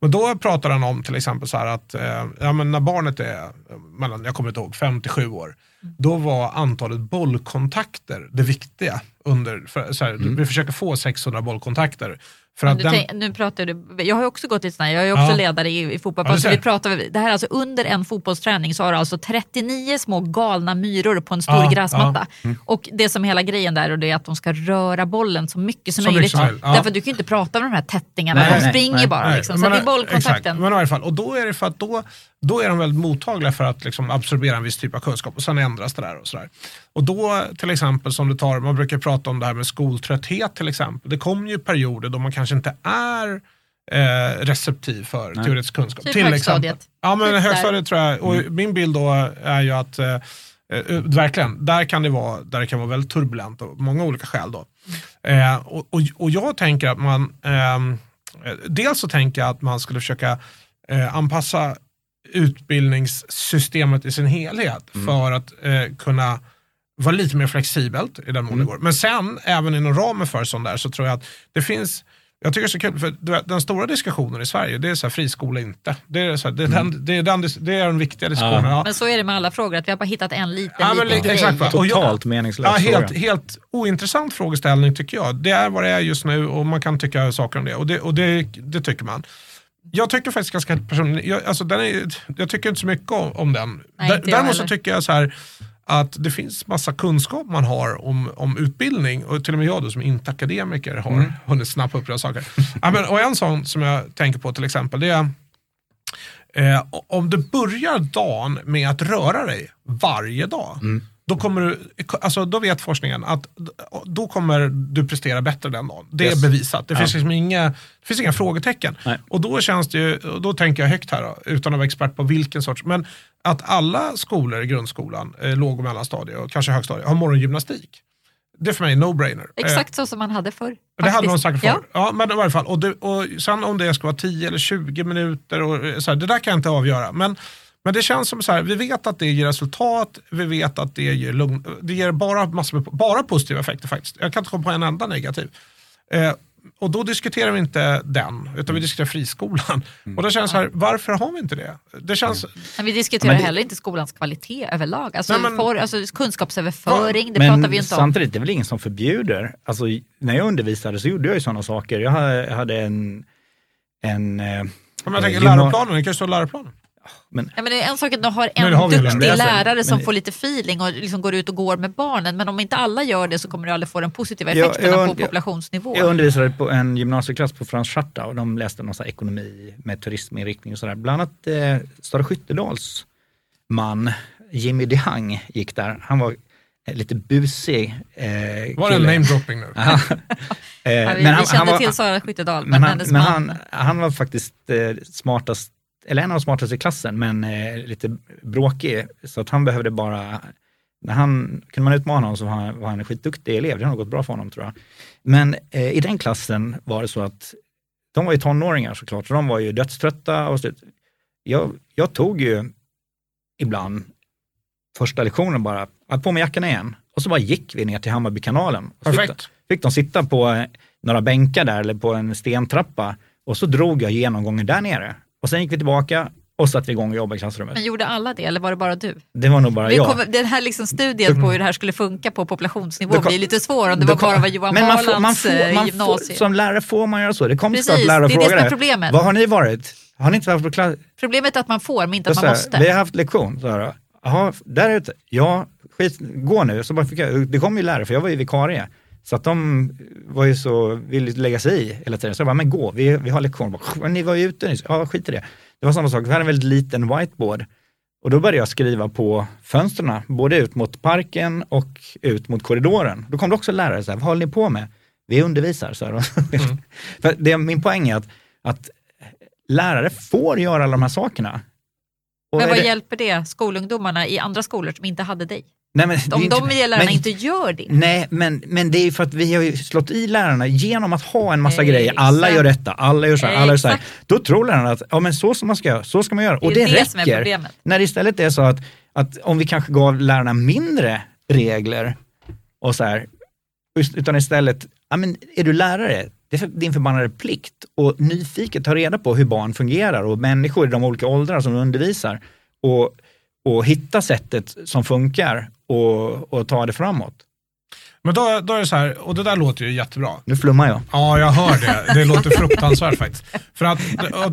Men då pratar han om till exempel så här att eh, ja, men när barnet är mellan, jag kommer inte ihåg, 57 år, mm. då var antalet bollkontakter det viktiga. Under, för, så här, Vi försöker få 600 bollkontakter den... tänk, nu pratar du, jag har också gått i sådana jag är också ja. ledare i, i fotboll. Ja, alltså vi pratar, det här är alltså under en fotbollsträning så har du alltså 39 små galna myror på en stor ja, gräsmatta. Mm. Och det som hela grejen där och det är att de ska röra bollen så mycket som så möjligt. Därför du kan inte prata med de här tättingarna, nej, de springer nej, bara. Nej, liksom. Så men, det är bollkontakten. Exakt. Men i alla fall, och då är det för att då då är de väldigt mottagliga för att liksom absorbera en viss typ av kunskap och sen ändras det där. Och, så där. och då till exempel som du tar, man brukar prata om det här med skoltrötthet till exempel. Det kommer ju perioder då man kanske inte är eh, receptiv för Nej. teoretisk kunskap. Typ till högstadiet. Exempel. Ja men typ högstadiet där. tror jag, och mm. min bild då är ju att eh, Eh, verkligen, där kan, det vara, där det kan vara väldigt turbulent av många olika skäl. Då. Eh, och, och, och, jag tänker att man, ehm, eh, dels så tänker jag att man skulle försöka eh, anpassa utbildningssystemet i sin helhet mm. för att eh, kunna vara lite mer flexibelt i den mån mm. det går. Men sen, även inom ramen för sånt där, så tror jag att det finns jag tycker det är så kul, för den stora diskussionen i Sverige, det är så här, friskola inte. Det är, så här, det, är mm. den, det, är den, det är den viktiga diskussionen. Ja. Men så är det med alla frågor, att vi har bara hittat en liten, ja, liten men, grej. Exakt, Totalt meningslös ja, helt, helt ointressant frågeställning tycker jag. Det är vad det är just nu och man kan tycka saker om det. Och det, och det, det tycker man. Jag tycker faktiskt ganska personligt, jag, alltså, den är, jag tycker inte så mycket om, om den. Nej, Däremot så tycker jag så här, att det finns massa kunskap man har om, om utbildning och till och med jag då, som inte akademiker har mm. hunnit snappa upp det saker. ja, men, och en sån som jag tänker på till exempel det är eh, om du börjar dagen med att röra dig varje dag mm. Då, kommer du, alltså då vet forskningen att då kommer du prestera bättre den dagen. Det yes. är bevisat. Det, ja. finns liksom inga, det finns inga frågetecken. Nej. Och då känns det ju, då tänker jag högt här, då, utan att vara expert på vilken sorts, men att alla skolor i grundskolan, eh, låg och mellanstadie och kanske högstadie har morgongymnastik. Det är för mig en no-brainer. Exakt så som man hade förr. Det hade man säkert förr. Ja. ja. men i varje fall. Och, det, och sen om det ska vara 10 eller 20 minuter, och, eh, så här, det där kan jag inte avgöra. Men men det känns som så här, vi vet att det ger resultat, vi vet att det ger, lugn, det ger bara, massor med, bara positiva effekter faktiskt. Jag kan inte komma på en enda negativ. Eh, och då diskuterar vi inte den, utan vi diskuterar friskolan. Mm. Och då känns det här, varför har vi inte det? det känns... Men vi diskuterar men det... heller inte skolans kvalitet överlag. Alltså, Nej, men... för, alltså kunskapsöverföring, ja. det pratar vi ju inte om. Samtidigt, det är väl ingen som förbjuder. Alltså, när jag undervisade så gjorde jag ju sådana saker. Jag hade en... en Om jag eh, tänker läroplanen, det kan stå läroplanen. Men, ja, men det är en sak att du har en har duktig lärare som men, får lite feeling och liksom går ut och går med barnen. Men om inte alla gör det så kommer du aldrig få den positiva effekten jag, jag, på populationsnivå. Jag undervisade på en gymnasieklass på Frans Scharta och de läste någon ekonomi med turisminriktning och sådär. Bland annat eh, Stara Skyttedals man Jimmy DeHang gick där. Han var lite busig eh, Var det en namedropping nu? ja, vi, men han, vi kände han var, till Sara Skyttedal. Men, men, han, men han, han, var faktiskt eh, smartast eller en av de smartaste i klassen, men eh, lite bråkig. Så att han behövde bara, när han, kunde man utmana honom så var han, var han en skitduktig elev. Det har nog gått bra för honom tror jag. Men eh, i den klassen var det så att de var ju tonåringar såklart, så de var ju dödströtta. Och så, jag, jag tog ju ibland första lektionen bara, på mig jackan igen. Och så bara gick vi ner till Hammarbykanalen. Perfekt. Fick, fick de sitta på eh, några bänkar där eller på en stentrappa och så drog jag genomgången där nere. Och sen gick vi tillbaka och satte vi igång och jobbade i klassrummet. Men gjorde alla det eller var det bara du? Det var nog bara vi jag. Kom, den här liksom studien på hur det här skulle funka på populationsnivå kom, blir lite svår om det var bara var Johan men man får, man får, man gymnasie. Får, som lärare får man göra så. Det kommer Precis, lärare och frågar det. Är det problemet. Vad har ni varit? Har ni inte varit på klass? Problemet är att man får men inte att man måste. Vi har haft lektion. Jaha, där ute. Ja, skit, gå nu. Så bara fick jag, det kom ju lärare, för jag var ju vikarie. Så att de var ju så, ville lägga sig i hela tiden. Så jag bara, men gå, vi, vi har lektion. Bara, ni var ju ute nyss. Ja, skit i det. Det var samma sak, vi hade en väldigt liten whiteboard. Och då började jag skriva på fönstren, både ut mot parken och ut mot korridoren. Då kom det också lärare, så här, vad håller ni på med? Vi undervisar, så mm. För det, Min poäng är att, att lärare får göra alla de här sakerna. Och Men vad det... hjälper det skolungdomarna i andra skolor som inte hade dig? Nej, men, Om inte, de lärarna men, inte gör det. Nej, men, men det är för att vi har slått i lärarna genom att ha en massa eh, grejer. Alla exakt. gör detta, alla gör så här, alla gör så här. Då tror lärarna att ja, men så ska man ska göra, så ska man göra. Och det, det räcker. När det istället är så att, att om vi kanske gav lärarna mindre regler och så här, utan istället, ja, men är du lärare, det är din förbannade plikt och nyfiket ta reda på hur barn fungerar och människor i de olika åldrar som undervisar. Och, och hitta sättet som funkar och, och ta det framåt. Men då, då är det så här, och det där låter ju jättebra. Nu flummar jag. Ja, jag hör det. Det låter fruktansvärt faktiskt. För att,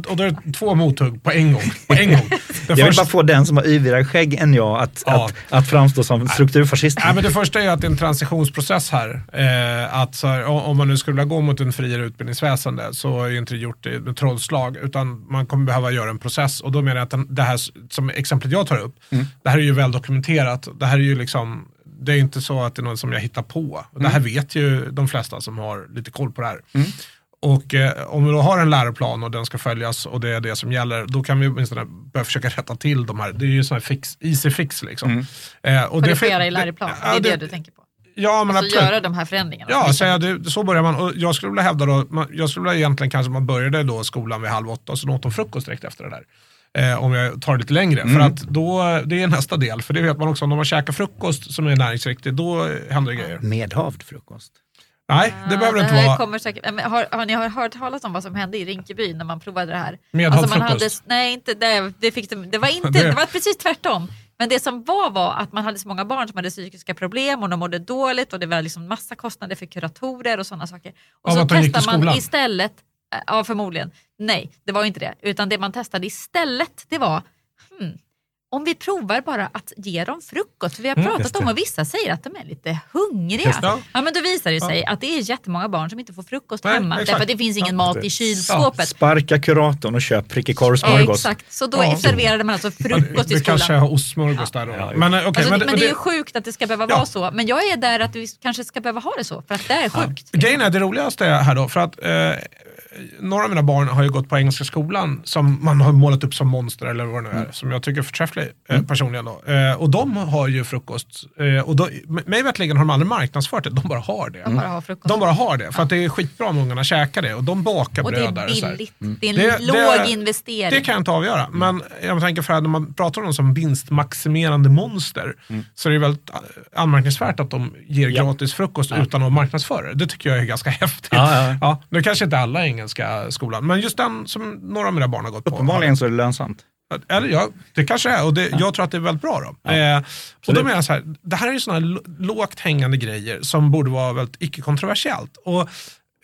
och, då är det två mothugg på en gång. På en gång. jag vill först... bara få den som har yvigare skägg än jag att, ja. att, att framstå som strukturfascist. Nej, men det första är att det är en transitionsprocess här. Eh, att här, om man nu skulle vilja gå mot en friare utbildningsväsende så är det inte gjort det med trollslag utan man kommer behöva göra en process och då menar jag att den, det här som exemplet jag tar upp, mm. det här är ju väl dokumenterat. Det här är ju liksom det är inte så att det är något som jag hittar på. Mm. Det här vet ju de flesta som har lite koll på det här. Mm. Och eh, om vi då har en läroplan och den ska följas och det är det som gäller, då kan vi åtminstone börja försöka rätta till de här. Det är ju sån här fix, easy fix liksom. Mm. Eh, och det, Korrigera i det- läroplan, det är det du tänker på. Ja, men Alltså absolut. göra de här förändringarna. Ja, jag, det, så börjar man. Och jag skulle vilja hävda då, man, jag skulle vilja egentligen kanske man började då skolan vid halv åtta och så åt de frukost direkt efter det där. Eh, om jag tar det lite längre. För att då, det är nästa del. För det vet man också, om man käkar frukost som är näringsriktig, då händer det grejer. Medhavd frukost. Nej, det Ja, behöver det inte vara. Kommer säkert, men har, har ni hört talas om vad som hände i Rinkeby när man provade det här? Medhavd Alltså man hade, frukost. nej, inte, det, det, fick de, det, var inte, Det- det var precis tvärtom. Men det som var var att man hade så många barn som hade psykiska problem och de mådde dåligt och det var liksom massa kostnader för kuratorer och sådana saker. Och Av så att de gick till testar man istället, ja förmodligen, nej det var inte det, utan det man testade istället det var hmm, om vi provar bara att ge dem frukost, för vi har Mm, pratat just om och vissa säger att de är lite hungriga. Ja men då visar det sig att det är jättemånga barn som inte får frukost Nej, hemma exakt. därför att det finns ingen mat i kylskåpet. Sparka kuratorn och köp prickig Ja, korvsmörgås. exakt, så då Ja. serverade man alltså frukost Vi i kanske skolan. har ostsmörgås där då. Ja, ja. Men, Alltså, det är ju sjukt att det ska behöva Ja. vara så. Men jag är där att vi kanske ska behöva ha det så, för att det är sjukt. Grejen är det roligaste är här då, för att eh, några av mina barn har ju gått på engelska skolan som man har målat upp som monster eller vad det nu är, som jag tycker är förträfflig eh, personligen. Då. Eh, och de har ju frukost, eh, och då, mig veterligen har de aldrig marknadsfört det, de bara har det. De bara har. De bara har det, för att det är skitbra om ungarna käkar det och de bakar och det bröd är och så här. billigt. Det är en Det- låg det- investering. Det kan jag inte avgöra, men jag tänker för att när man pratar om dem som vinstmaximerande monster så är det väldigt eh, anmärkningsvärt att de ger Ja. gratis frukost utan att marknadsföra det. Det tycker jag är ganska häftigt. Ja, ja. nu kanske inte alla i engelska skolan, men just den som några av mina barn har gått på. Uppenbarligen så är det lönsamt. Eller ja, det kanske är och det, jag tror att det är väldigt bra. Då. Eh, och då menar jag så här, det här är ju sådana här lågt hängande grejer som borde vara väldigt icke-kontroversiellt. Och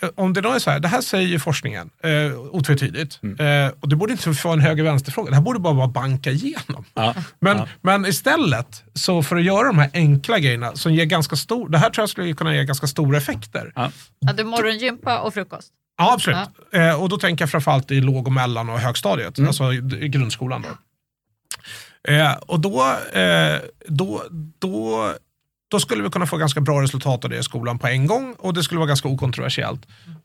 eh, om det då är så här, det här säger ju forskningen eh, otvetydigt. Eh, och det borde inte vara en höger-vänster-fråga, det här borde bara vara banka igenom. Ja. Men, Ja. men istället, så för att göra de här enkla grejerna som ger ganska stor, det här tror jag skulle kunna ge ganska stora effekter. Ja. Ja, du morgongympa och frukost. Ja, absolut. Eh, och då tänker jag framförallt i låg och mellan och högstadiet, Mm. alltså i, i grundskolan. Då. Eh, och då, eh, då, då, då skulle vi kunna få ganska bra resultat av det i skolan på en gång och det skulle vara ganska okontroversiellt.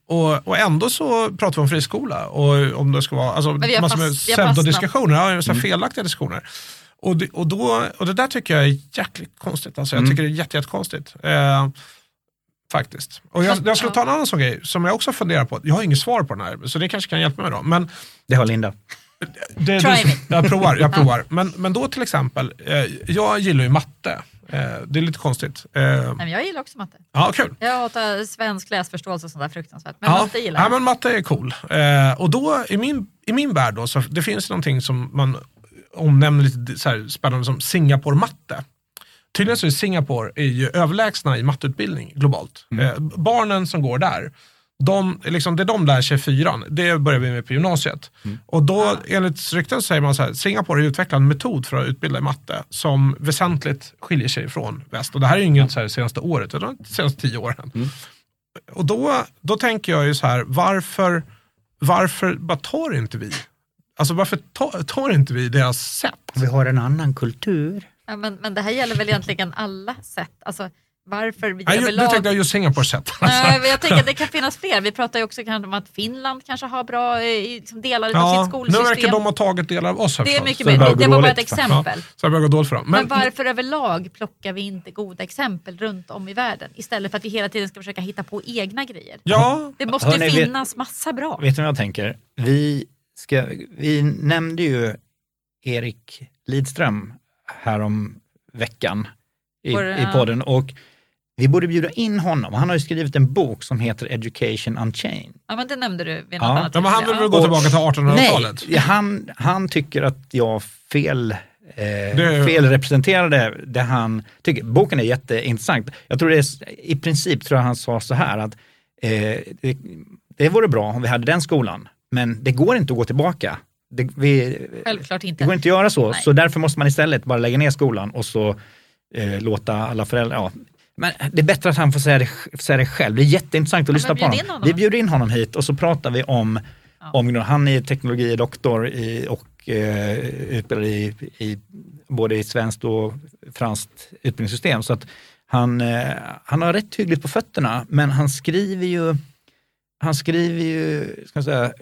Och, och ändå så pratar vi om friskola och om det ska vara alltså, massor med pseudodiskussioner, ja, så här felaktiga diskussioner. Och det, och, då, och det där tycker jag är jäkligt konstigt. Alltså, jag Mm. tycker det är jätte, jättekonstigt. Eh, faktiskt. Och jag, jag skulle Ja. ta en annan sån grej som jag också funderar på. Jag har inget svar på den här, så det kanske kan hjälpa mig då. Men Det har Linda. det, Try det, jag provar. Jag provar. Men, men då till exempel, eh, jag gillar ju matte. Eh, det är lite konstigt. Eh, Nej, men jag gillar också matte. ja, kul. Jag hatar svensk läsförståelse och sånt där fruktansvärt. Men Ja, matte gillar ja, jag. men matte är cool. Eh, och då i min, i min värld då, så det finns någonting som man omnämner lite så här spännande som Singapore-matte. Tydligen så är Singapore är ju överlägsna i matteutbildning globalt. Eh, barnen som går där, de, liksom, det de lär sig i fyran, det börjar vi med på gymnasiet. Och då, enligt rykten så säger man så här, Singapore har utvecklat en metod för att utbilda i matte som väsentligt skiljer sig från väst. Och det här är ju inget så här senaste året, utan de senaste tio åren. Och då, då tänker jag ju så här, varför, varför bara tar inte vi? Alltså varför tar, tar inte vi deras sätt? Vi har en annan kultur. Ja, men, men det här gäller väl egentligen alla sätt. Alltså, varför vi Nej, ju- nu överlag... tänkte jag just Singapores sätt. Alltså. Jag tänker att det kan finnas fler. Vi pratar ju också kanske om att Finland kanske har bra liksom delar av Ja, sitt nu skolsystem. verkar de ha tagit delar av oss. jag Det är mycket det. Det var bara ett exempel. Så det börjar gå dåligt för dem. Men, Men, varför överlag plockar vi inte goda exempel runt om i världen istället för att vi hela tiden ska försöka hitta på egna grejer? ja, Det måste Hörni, vet- finnas massa bra. Vet ni vad jag tänker? Vi, ska, vi nämnde ju Erik Lidström härom veckan i, i podden och vi borde bjuda in honom. Han har ju skrivit en bok som heter Education Unchained. Ja, men det nämnde du vid något Ja. annat ja, men han vill väl gå tillbaka till 1800-talet? Nej, han, han tycker att jag fel, eh, Det- fel representerade det han tycker. Boken är jätteintressant. Jag tror det är, i princip tror jag han sa så här att eh, det, det vore bra om vi hade den skolan, men det går inte att gå tillbaka. Det, vi, Självklart det inte. går inte att göra så, Nej. så därför måste man istället bara lägga ner skolan och så eh, låta alla föräldrar, ja. Men det är bättre att han får säga det, säga det själv. Det är jätteintressant att lyssna på honom. honom. Vi bjuder in honom hit och så pratar vi om, Ja. om han är teknologidoktor i, och eh, utbildad i, i både i svenskt och franskt utbildningssystem. Så att han, eh, han har rätt hyggligt på fötterna, men han skriver ju han skriver ju, ska jag säga,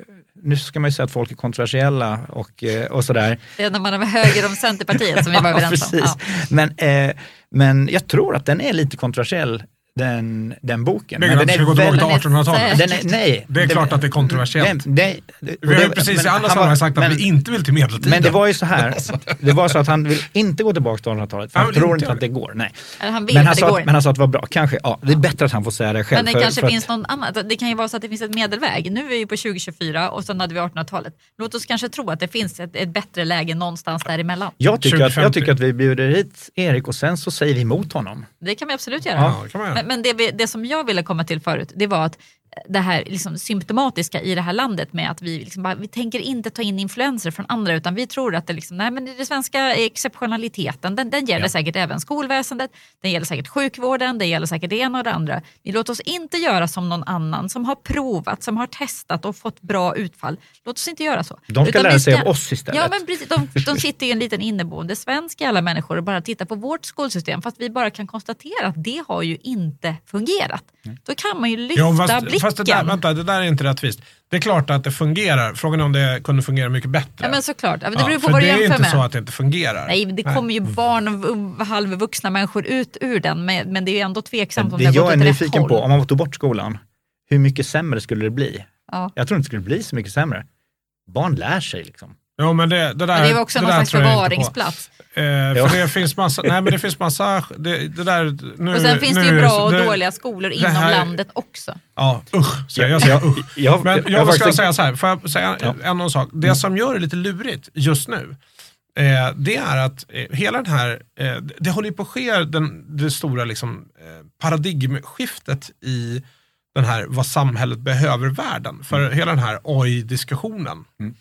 nu ska man ju säga att folk är kontroversiella och, eh, och sådär. Det är när man är höger om Centerpartiet som vi var överens om. precis. Ja. Men, eh, men jag tror att den är lite kontroversiell, den, den boken. Det är men att den ska gå tillbaka till väldigt- 1800-talet. den är, nej, Det är klart att det är kontroversiellt. Det, det, det, Vi har ju precis men i andra han sammanhang sagt att men- vi inte vill till medeltiden. Men det var ju så här, det var så att han vill inte gå tillbaka till 1800-talet, för Han han tror inte inte att det går. Nej. Han vill, Men han, det sa går att, men han sa att det var bra, kanske, ja, det är bättre att han får säga det själv. Men det för- kanske för att- finns någon annan. Det kan ju vara så att det finns ett medelväg. Nu är vi ju på 2024 och sen hade vi 1800-talet. Låt oss kanske tro att det finns ett, ett bättre läge någonstans däremellan. jag, tycker att, 2050. jag tycker att vi bjuder hit Erik och sen så säger vi emot honom. Det kan vi absolut göra. Ja, kan man göra. Men, det, vi, det som jag ville komma till förut, det var att det här liksom symptomatiska i det här landet med att vi, liksom bara, vi tänker inte ta in influenser från andra utan vi tror att det, liksom, nej, men det svenska exceptionaliteten den, den gäller Ja. säkert även skolväsendet, den gäller säkert sjukvården, det gäller säkert det ena och det andra. Vi låter oss inte göra som någon annan som har provat, som har testat och fått bra utfall. Låt oss inte göra så. De ska Utan lära sig ska- av oss istället. Ja, men precis, de, de sitter i en liten inneboende svensk i alla människor och bara tittar på vårt skolsystem fast vi bara kan konstatera att det har ju inte fungerat. Då kan man ju lyfta fast, blicken. Fast det, där, vänta, det där är inte rättvist. Det är klart att det fungerar. Frågan är om det kunde fungera mycket bättre. ja, men såklart, ja, men det Ja, beror på för vad du det är jämför inte med. så att det inte fungerar. Nej, det kommer ju barn och halvvuxna människor ut ur den men, men det är ju ändå tveksamt om det det har jag gått är åt rätt nyfiken håll. på, om man tog bort skolan, hur mycket sämre skulle det bli? Ja. Jag tror inte det skulle bli så mycket sämre. Barn lär sig liksom. Jo, men det, det, där, Men det är ju också det någon slags jag förvaringsplats. Eh, för det finns massa, nej men det finns massa, det, det där, nu, Och sen finns det nu, ju bra och det- dåliga skolor det inom här- landet också. Ja, usch, säger jag, säger usch. Jag, Men jag, jag, ska faktiskt- säga så här, får jag säga Ja. en annan sak? Det som gör det lite lurigt just nu, eh, det är att eh, hela den här, eh, det håller ju på att ske den, det stora liksom, eh, paradigmskiftet i den här vad samhället behöver världen. För hela den här AI-diskussionen Mm.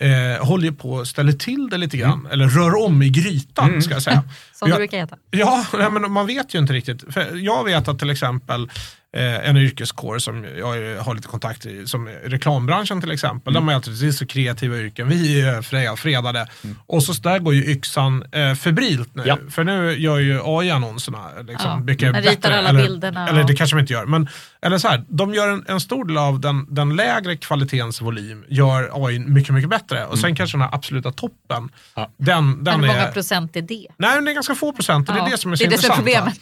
Eh, håller ju på att ställa till det lite grann, eller rör om i grytan Mm. ska jag säga. Som Ja. det brukar heta. Ja, nej, men man vet ju inte riktigt. För jag vet att till exempel eh, en yrkeskår som jag har lite kontakt i, som reklambranschen till exempel, Mm. de är alltid så kreativa yrken, vi är fre- fredade. Och så där går ju yxan eh, febrilt nu. Ja. För nu gör ju AI-annonserna liksom, Ja, ritar alla eller, bilderna Eller och- det kanske de inte gör. Men, eller så här, de gör en, en stor del av den, den lägre kvalitetens volym, gör AI mycket, mycket bättre. Och sen kanske den här absoluta toppen, Mm. Ja. den, den hur är... många procent är det? Nej, men det är ganska få procent och det är Ja, det som är så det är det som är intressant. problemet.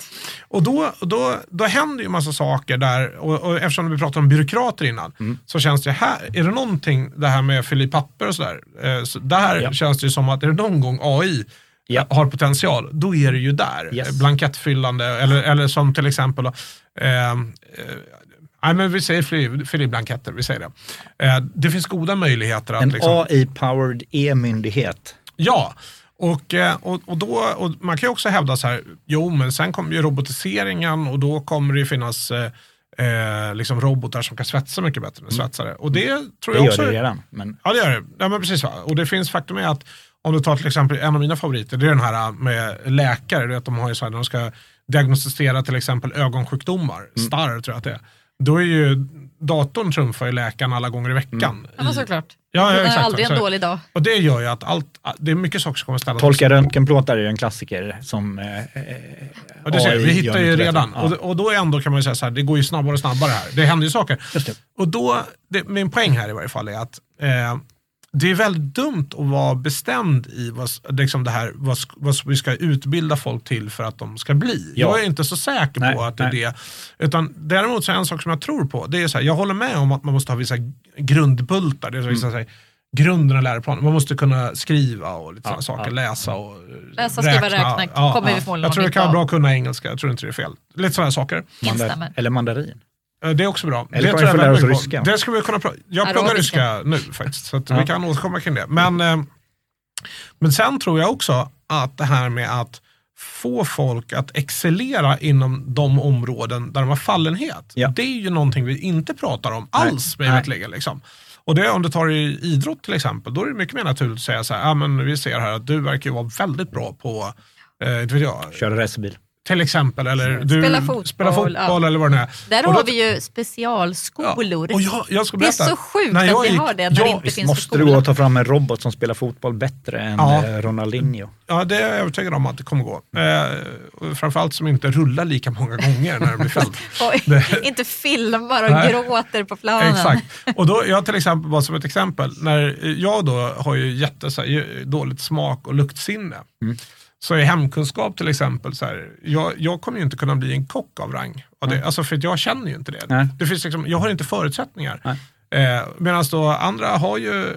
Och då, då, då händer ju massa saker där, och, och eftersom vi pratade om byråkrater innan, Mm. så känns det här, är det någonting, det här med att fylla i papper och sådär, eh, så där Ja. känns det ju som att är det någon gång AI Ja. har potential, då är det ju där. Yes. Eh, Blankettfyllande, eller, eller som till exempel, då, eh, eh, nej, men vi säger fyll, fyll i blanketter, vi säger det. Eh, det finns goda möjligheter att En liksom, AI-powered e-myndighet. Ja, och, eh, och, och, då, och man kan ju också hävda så här, jo men sen kommer ju robotiseringen och då kommer det ju finnas eh, liksom robotar som kan svetsa mycket bättre än svetsare. Och det tror Det jag gör också... det redan. Men Ja det gör det. Ja, men precis? Och det finns faktum är att om du tar till exempel en av mina favoriter, det är den här med läkare, du vet, de har ju så här, de ska diagnostisera till exempel ögonsjukdomar, starr tror jag att det är. Då är ju datorn trumfar ju läkaren alla gånger i veckan. Ja, men såklart. Ja, ja, det är exakt. aldrig en dålig dag. Och det gör ju att allt, det är mycket saker som kommer ställas tolka röntgenplåtar är ju en klassiker som eh, eh, Ja, det ser, AI vi hittar ju redan. Ja. Och, och då ändå kan man ju säga så här, det går ju snabbare och snabbare här. Det händer ju saker. Just det. Och då, det, min poäng här i varje fall är att eh, det är väldigt dumt att vara bestämd i vad, liksom det här, vad, vad vi ska utbilda folk till för att de ska bli. Ja. Jag är inte så säker Nej, på att det är nej. det. Utan däremot så är en sak som jag tror på, det är så här, jag håller med om att man måste ha vissa grundbultar. Det är så Mm. säger, grunden av läroplanen. Man måste kunna skriva och lite Ja, sådana saker, ja. läsa och Läsa, skriva, räkna kommer vi förmodligen Jag tror det kan vara bra att kunna engelska, jag tror inte det är fel. Lite sådana saker. Instämmer. Eller mandarin. Eh, Det är också bra. Eller det kan tror vi få jag lära oss ryska? Det ska vi kunna prata. Jag pluggar ryska nu faktiskt, så att Ja. vi kan återkomma kring det. Men, eh, men sen tror jag också att det här med att få folk att excellera inom de områden där de har fallenhet. Ja. Det är ju någonting vi inte pratar om Nej. alls mig Nej. veterligen. Liksom. Och det, om du tar i idrott till exempel, då är det mycket mer naturligt att säga så här, ah, men vi ser här att du verkar vara väldigt bra på, eh, inte vet jag, Köra racerbil. Till exempel. Eller du Spela fotboll, spelar fotboll ja. eller vad det nu är. Där Och har då- vi ju specialskolor. Och jag, jag ska det är berätta. så sjukt att jag vi gick- har det när det jag- inte Visst finns måste du gå skolan. och ta fram en robot som spelar fotboll bättre än Ja. eh, Ronaldinho. Ja, det är jag övertygad om att det kommer gå. Eh, framförallt som inte rullar lika många gånger när den blir fälld. Och Det- inte filmar och Nej. gråter på planen. Exakt. Och då, jag till exempel, bara som ett exempel, när jag då har ju jätte, så här, ju- dåligt smak och luktsinne. Mm. Så i hemkunskap till exempel, så här, jag, jag kommer ju inte kunna bli en kock av rang. Och det, alltså för att jag känner ju inte det. Nej. det finns liksom, jag har inte förutsättningar. Nej. Eh, Medan då andra har ju eh,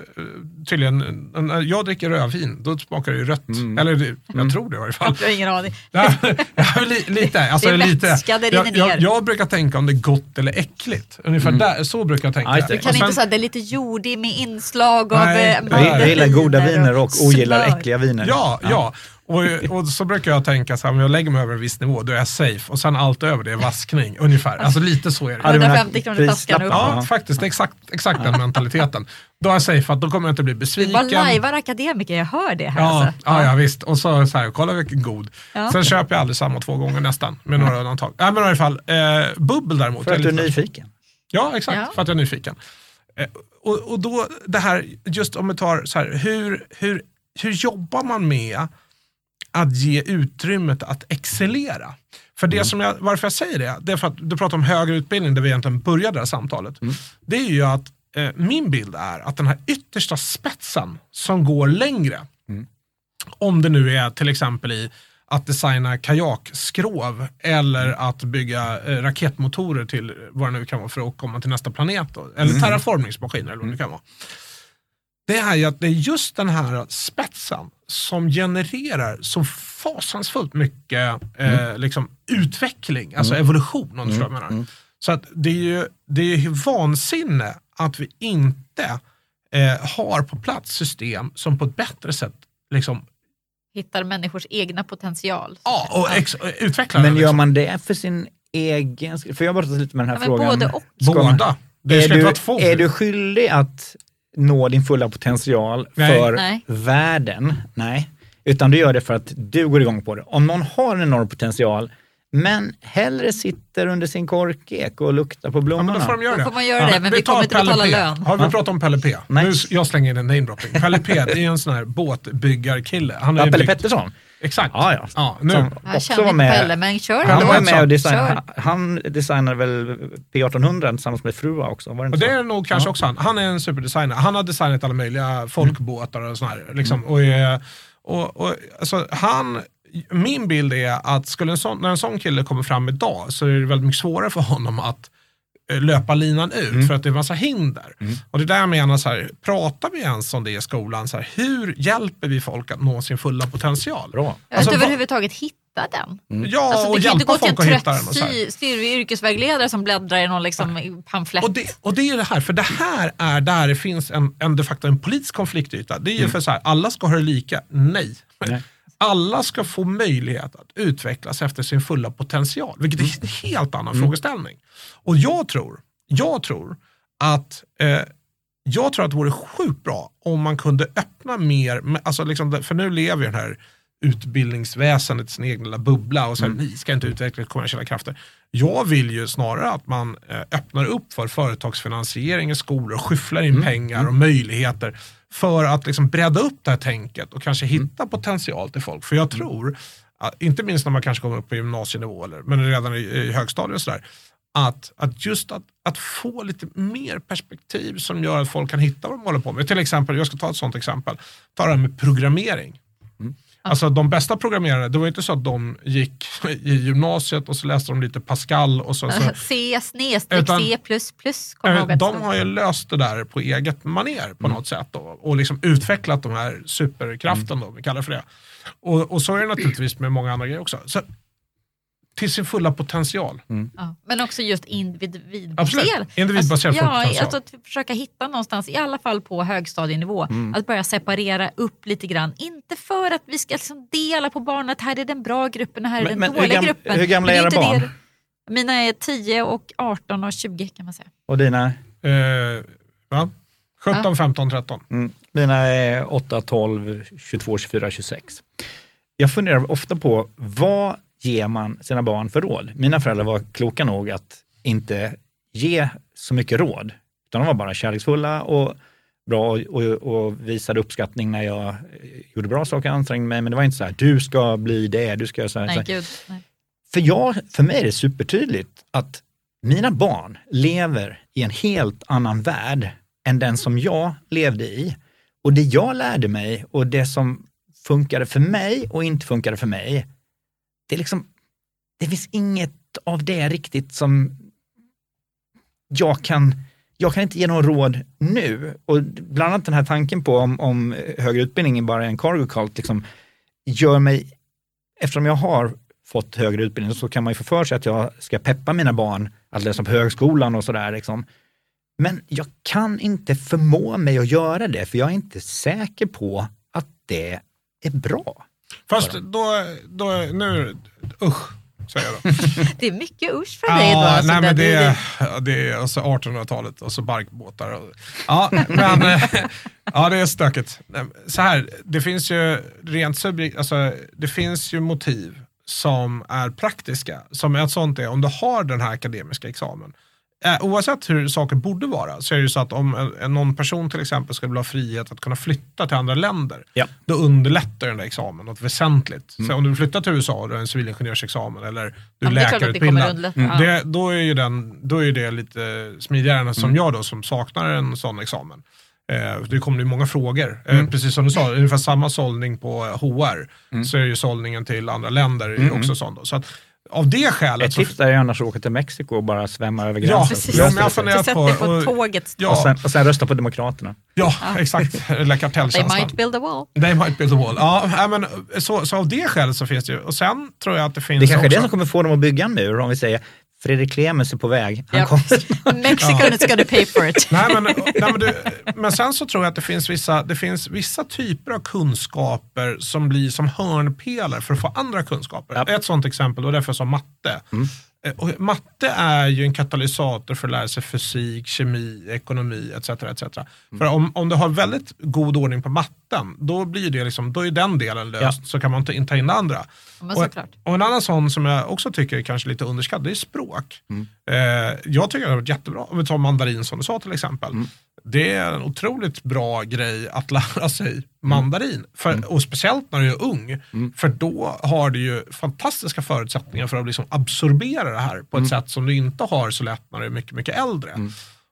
tydligen, när jag dricker rödvin, då smakar det ju rött. Mm. Eller det, jag tror det i varje fall. Jag har ingen aning. Lite. Alltså, Det är lite. jag, jag, jag brukar tänka om det är gott eller äckligt. Ungefär där, så brukar jag tänka. Det. Du kan sen- inte säga att det är lite jordig med inslag av Nej, eh, jag gillar goda viner och ogillar äckliga viner. Ja, ja. Och, och så brukar jag tänka så här, om jag lägger mig över en viss nivå, då är jag safe. Och sen allt över det är vaskning, ungefär. Alltså lite så är det. Ja, du menar 150 kronor taskan upp. Ja, faktiskt. Exakt, exakt den mentaliteten. Då är jag safe, att då kommer jag inte bli Du besviken. bara lajvar akademiker, jag hör det här. Ja, alltså. ja, ja, visst. Och så, så här, kolla vilken god. Ja. Sen köper jag aldrig samma två gånger nästan, med några undantag. Nej, men i alla fall, eh, bubbel däremot. För att du är nyfiken. Ja, exakt. Ja. För att jag är nyfiken. Eh, och, och då det här, just om vi tar så här, hur, hur, hur jobbar man med att ge utrymmet att excellera? För det som jag, varför jag säger det, det är för att du pratar om högre utbildning, där vi egentligen började det här samtalet. Det är ju att eh, min bild är att den här yttersta spetsen som går längre, om det nu är till exempel i att designa kajakskrov eller att bygga eh, raketmotorer till vad det nu kan vara för att komma till nästa planet. Då. Eller terraformningsmaskiner eller vad det kan vara. Det är ju att det är just den här spetsen som genererar så fasansfullt mycket eh, liksom, utveckling, alltså evolution om du förstår vad jag menar. Så att det är ju det är ju vansinne att vi inte eh, har på plats system som på ett bättre sätt liksom, Hittar människors egna potential. ja, och ex, utvecklar Men gör Liksom. man det för sin egen skull? För jag har brottats lite med den här Ja, frågan. både och. Båda. Det är, inte du, är du skyldig att nå din fulla potential Nej. för Nej. världen? Nej. Utan du gör det för att du går igång på det. Om någon har en enorm potential, men hellre sitter under sin korkek och luktar på Ja, men blommorna. då får de göra Då det. får man göra det, men vi tar kommer inte betala P. lön. Har vi pratat om Pelle P? Nej. Nu, jag slänger in en namedropping. Pelle P, det är ju en sån här båtbyggarkille. Han Ja, Pelle byggt- Pettersson. Exakt. Ja, ja. ja nu. Som Jag också känner var inte med. Pelle, men kör Han var med och Kör. designade, han designade väl P1800 tillsammans med Frua också? Var det Och det är nog kanske Ja. också han. Han är en superdesigner. Han har designat alla möjliga folkbåtar och sådär. Liksom. Mm. Och, är- och, och, alltså, han, min bild är att skulle en sån, när en sån kille kommer fram idag så är det väldigt mycket svårare för honom att eh, löpa linan ut Mm. för att det är massa hinder. Och det är där jag menar, så här, pratar vi ens om det i skolan? Så här, hur hjälper vi folk att nå sin fulla potential? Bra. Alltså, inte vad- överhuvudtaget hitta den. Ja, Alltså, och det kan inte hjälpa gå till folk att en trött styr, yrkesvägledare som bläddrar i någon liksom pamflett. Och det, och det är det här, för det här är där det finns en, en de facto en politisk konfliktyta. Det är ju för så här, alla ska ha det lika. Nej. Nej. Alla ska få möjlighet att utvecklas efter sin fulla potential, vilket är en helt annan frågeställning. Och jag tror, jag tror att eh, jag tror att det vore sjukt bra om man kunde öppna mer, alltså liksom, för nu lever ju den här utbildningsväsendet sin egen lilla bubbla och så här, ni ska inte utveckla kommersiella krafter. Jag vill ju snarare att man eh, öppnar upp för företagsfinansiering i skolor och skyfflar in pengar och möjligheter för att liksom bredda upp det här tänket och kanske hitta potential till folk. För jag tror, att, inte minst när man kanske kommer upp på gymnasienivå eller, men redan i, i högstadiet och sådär, att, att just att, att få lite mer perspektiv som gör att folk kan hitta vad de håller på med. Till exempel, jag ska ta ett sånt exempel, ta det här med programmering. Alltså de bästa programmerarna, det var inte så att de gick i gymnasiet och så läste de lite Pascal och så, så C snedstreck C plus plus. Eh, de har ju löst det där på eget maner Mm. på något sätt då, och liksom utvecklat de här superkraften, då, vi kallar det för det. Och, och så är det naturligtvis med många andra grejer också. Så, till sin fulla potential. Ja, men också just individbaserat. Absolut. Individbaserad alltså, ja, potential. alltså att försöka hitta någonstans, i alla fall på högstadienivå, Mm. att börja separera upp lite grann. Inte för att vi ska liksom dela på barnen, att här är den bra gruppen och här är Men- den men hur dåliga gam- gruppen. hur gamla är era barn? det- Mina är 10 och 18 och 20 kan man säga. Och dina? Eh, va? 17, 15, 13. Mm. Mina är 8, 12, 22, 24, 26. Jag funderar ofta på vad ger man sina barn för råd? Mina föräldrar var kloka nog att inte ge så mycket råd, utan de var bara kärleksfulla och bra och, och visade uppskattning när jag gjorde bra saker, ansträngde mig, men det var inte så här, du ska bli det, du ska göra så här. Nej, gud, nej. För, jag, för mig är det supertydligt att mina barn lever i en helt annan värld än den som jag levde i. Och det jag lärde mig och det som funkade för mig och inte funkade för mig, det är liksom, det finns inget av det riktigt som jag kan, jag kan inte ge någon råd nu. Och bland annat den här tanken på om, om högre utbildning bara är en cargo cult, liksom, gör mig, eftersom jag har fått högre utbildning så kan man ju få för sig att jag ska peppa mina barn att läsa på högskolan och sådär. Liksom. Men jag kan inte förmå mig att göra det, för jag är inte säker på att det är bra. Fast då, då nu, usch, då. Det är mycket usch för dig då. Ja, alltså, nej, men det, är, det är alltså 1800-talet och så barkbåtar. Och, ja, men, eh, ja, det är stökigt. Så här, det finns ju rent alltså, det finns ju motiv som är praktiska. Som ett sånt är om du har den här akademiska examen. Eh, oavsett hur saker borde vara så är det ju så att om någon person till exempel ska vilja ha frihet att kunna flytta till andra länder, Ja. då underlättar den där examen något väsentligt. Så om du vill flytta till USA och du har en civilingenjörsexamen eller du Ja, är det det läkarutbildad. Mm. Det, då, är ju den, då är det lite smidigare än som jag då som saknar en sån examen. Eh, det kommer ju många frågor. Eh, precis som du sa, ungefär samma sållning på HR. Så är ju sållningen till andra länder Mm, också sån. Då. Så att, av det skälet Ett tips där är annars att åka till Mexiko och bara svämma över Ja, gränsen. Precis. ja, men jag funderat sätt dig på på- och- tåget. Ja, och, sen, och sen rösta på Demokraterna. ja exakt. Eller They kartellkänslan. might build a wall. They might build a wall. Ja, men, så, så av det skälet så finns det ju. Och sen tror jag att det finns Det kanske är också... det som kommer få dem att bygga en mur, om vi säger Fredrik Clemens är på väg. Han Ja. kommer Mexican is gonna pay for it. Nej, men, nej, men, du, men sen så tror jag att det finns, vissa, det finns vissa typer av kunskaper som blir som hörnpelare för att få andra kunskaper. Ja. Ett sånt exempel, och därför som matte. Eh, Och matte är ju en katalysator för att lära sig fysik, kemi, ekonomi etc. etc. För om, om du har väldigt god ordning på matten, då blir det liksom, då är den delen löst, så kan man ta in, ta in det andra. Och, och en annan sån som jag också tycker är kanske lite underskattad, det är språk. Eh, jag tycker det har varit jättebra, om vi tar mandarin som du sa till exempel. Det är en otroligt bra grej att lära sig mandarin. För, Och speciellt när du är ung. För då har du ju fantastiska förutsättningar för att liksom absorbera det här på ett sätt som du inte har så lätt när du är mycket, mycket äldre.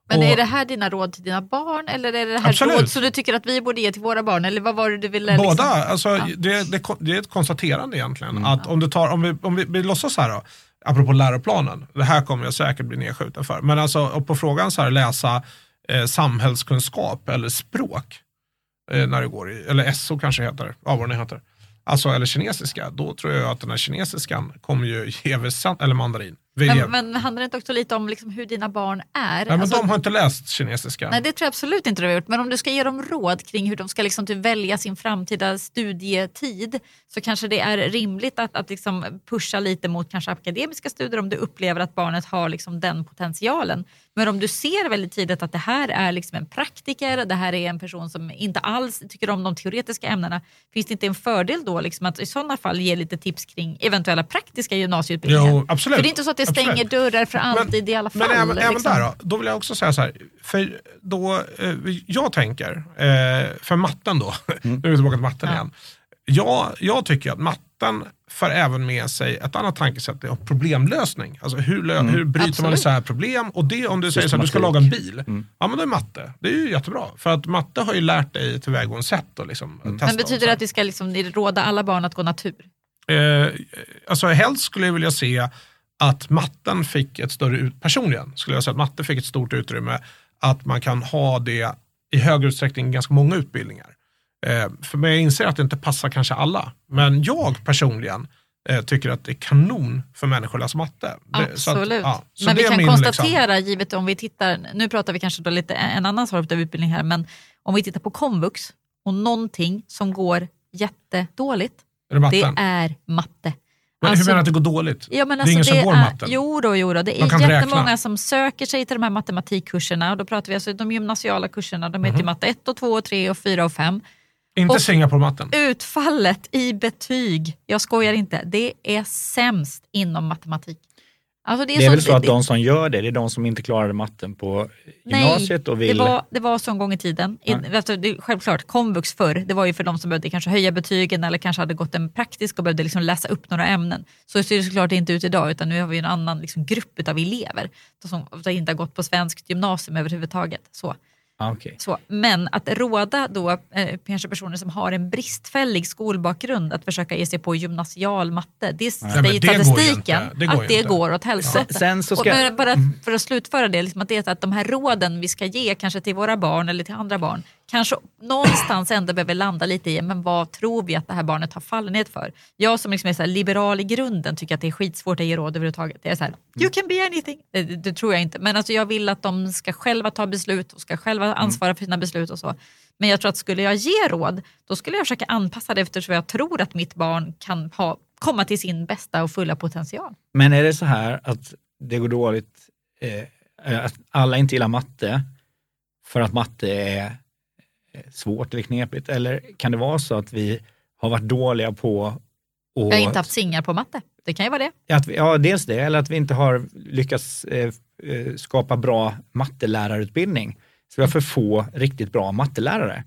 Men Och- är det här dina råd till dina barn eller är det här Absolut. råd som du tycker att vi borde ge till våra barn? Eller vad var det du ville? Båda, Liksom? alltså, det, det, det är ett konstaterande egentligen. Att om, du tar, om, vi, om vi, vi låtsas här då, apropå läroplanen, det här kommer jag säkert bli nedskjuten för. Men alltså och på frågan så här, läsa eh, samhällskunskap eller språk, eh, när det går i, eller SO kanske heter, ja vad den heter. Alltså, eller kinesiska, då tror jag att den här kinesiskan kommer ju ge eller mandarin. Men, men handlar det inte också lite om liksom hur dina barn är? nej, men Alltså, de har inte läst kinesiska. Nej, det tror jag absolut inte du har gjort. Men om du ska ge dem råd kring hur de ska liksom typ välja sin framtida studietid så kanske det är rimligt att, att liksom pusha lite mot kanske akademiska studier om du upplever att barnet har liksom den potentialen. Men om du ser väldigt tidigt att det här är liksom en praktiker, det här är en person som inte alls tycker om de teoretiska ämnena, finns det inte en fördel då liksom att i sådana fall ge lite tips kring eventuella praktiska gymnasieutbildningar? Jo, absolut. För det är inte så att det stänger Absolut. dörrar för alltid i alla fall. Men även, även liksom. där då, då vill jag också säga så här. För då, eh, jag tänker, eh, för matten då, nu är vi tillbaka till matten Ja. igen. Jag, jag tycker att matten för även med sig ett annat tankesätt om problemlösning. Alltså hur, lö- hur bryter man Absolut. isär problem? Och det om du säger så här, du ska laga en bil, ja men då är matte, det är ju jättebra. För att matte har ju lärt dig tillvägagångssätt och liksom testa. Men och betyder det att vi ska liksom råda alla barn att gå natur? Eh, alltså helst skulle jag vilja se att matten fick ett större, personligen skulle jag säga att matte fick ett stort utrymme, att man kan ha det i högre utsträckning i ganska många utbildningar. Eh, för jag inser att det inte passar kanske alla, men jag personligen eh, tycker att det är kanon för människor att läsa matte. Det, så att- Absolut. ja, så men vi kan min, liksom- konstatera, givet om vi tittar, nu pratar vi kanske då lite en annan sort av utbildning här, men om vi tittar på komvux och någonting som går jättedåligt, är det det är matte. Men Alltså- hur menar du att det går dåligt? Ja, men det är alltså ingen som det går är, matten? Jo då, jo då, det De är jättemånga räkna. som söker sig till de här matematikkurserna och då pratar vi alltså de gymnasiala kurserna, de heter Mhm. matte 1 och 2 och 3 och 4 och 5. Inte Singapore-matten. Utfallet i betyg, jag skojar inte, det är sämst inom matematik. Alltså Det är väl så att det- de som gör det, det är de som inte klarade matten på gymnasiet och vill... Det var, det var så en gång i tiden. I, alltså, det, självklart, komvux förr, det var ju för de som behövde kanske höja betygen eller kanske hade gått en praktisk och behövde liksom läsa upp några ämnen. Så ser det såklart inte ut idag utan nu har vi en annan liksom, grupp av elever som inte har gått på svenskt gymnasium överhuvudtaget. Så. Ah, okej. Så, men att råda då eh, kanske personer som har en bristfällig skolbakgrund att försöka ge sig på gymnasial matte, det säger det går ju statistiken. Det att det inte. går åt helvete. Sen så ska- Och, bara för att slutföra det, liksom att, det är att de här råden vi ska ge kanske till våra barn eller till andra barn kanske någonstans ändå behöver landa lite i men vad tror vi att det här barnet har fallenhet för. Jag som liksom är så liberal i grunden tycker att det är skitsvårt att ge råd överhuvudtaget. Det är så här, you can be anything. Det, det, tror jag inte. Men alltså jag vill att de ska själva ta beslut och ska själva ansvara för sina beslut och så. Men jag tror att skulle jag ge råd, då skulle jag försöka anpassa det eftersom jag tror att mitt barn kan ha, komma till sin bästa och fulla potential. Men är det så här att det går dåligt, eh, att alla inte gillar matte för att matte är svårt eller knepigt? Eller kan det vara så att vi har varit dåliga på att... Jag har inte haft singar på matte. Det kan ju vara det. Att vi, ja, dels det, eller att vi inte har lyckats eh, eh, skapa bra mattelärarutbildning. Så vi har för få riktigt bra mattelärare.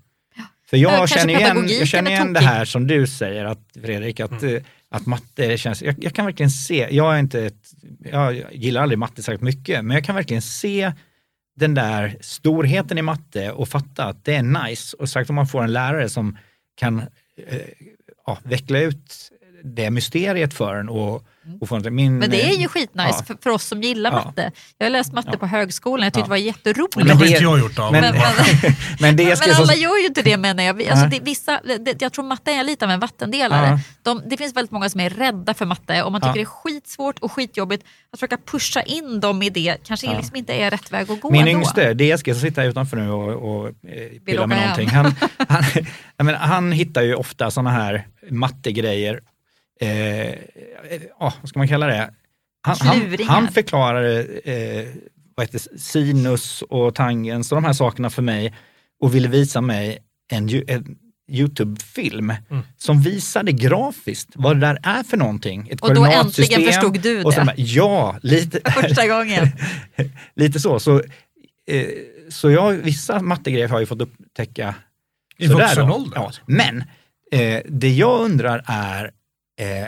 För Ja, jag kanske känner igen, jag känner igen det här som du säger, att, Fredrik, att, Mm. eh, att matte känns... Jag, jag kan verkligen se, jag är inte ett, jag gillar aldrig matte särskilt mycket, men jag kan verkligen se den där storheten i matte och fatta att det är nice. Och sagt om man får en lärare som kan eh, ja, veckla ut det mysteriet för en och, och få en, min, Men det är ju skitnice ja. för, för oss som gillar Ja. matte. Jag har läst matte Ja. på högskolan, jag tyckte Ja. det var jätteroligt. Men det har inte jag gjort av. men- Men, men, men det men ska så, alla gör ju inte det menar jag. Alltså det, vissa, det, jag tror matte är lite av en vattendelare. Ja. De, det finns väldigt många som är rädda för matte och man tycker Ja. det är skitsvårt och skitjobbigt. Att försöka pusha in dem i det kanske Ja. liksom inte är rätt väg att gå min ändå. yngste, DSG, som sitter här utanför nu och, och eh, pillar med någonting. Han, han, menar, han hittar ju ofta sådana här mattegrejer. Eh, ja, vad ska man kalla det? Han, han, han förklarade eh, vad heter, sinus och tangens och de här sakerna för mig och ville visa mig en, en Youtube-film Mm. som visade grafiskt vad det där är för någonting. Ett Och då äntligen förstod du Och så det. bara, ja, lite, Första gången. lite så. Så, eh, så jag, vissa mattegrejer har jag fått upptäcka I vuxen ålder. Ja. alltså. Men eh, det jag undrar är, eh,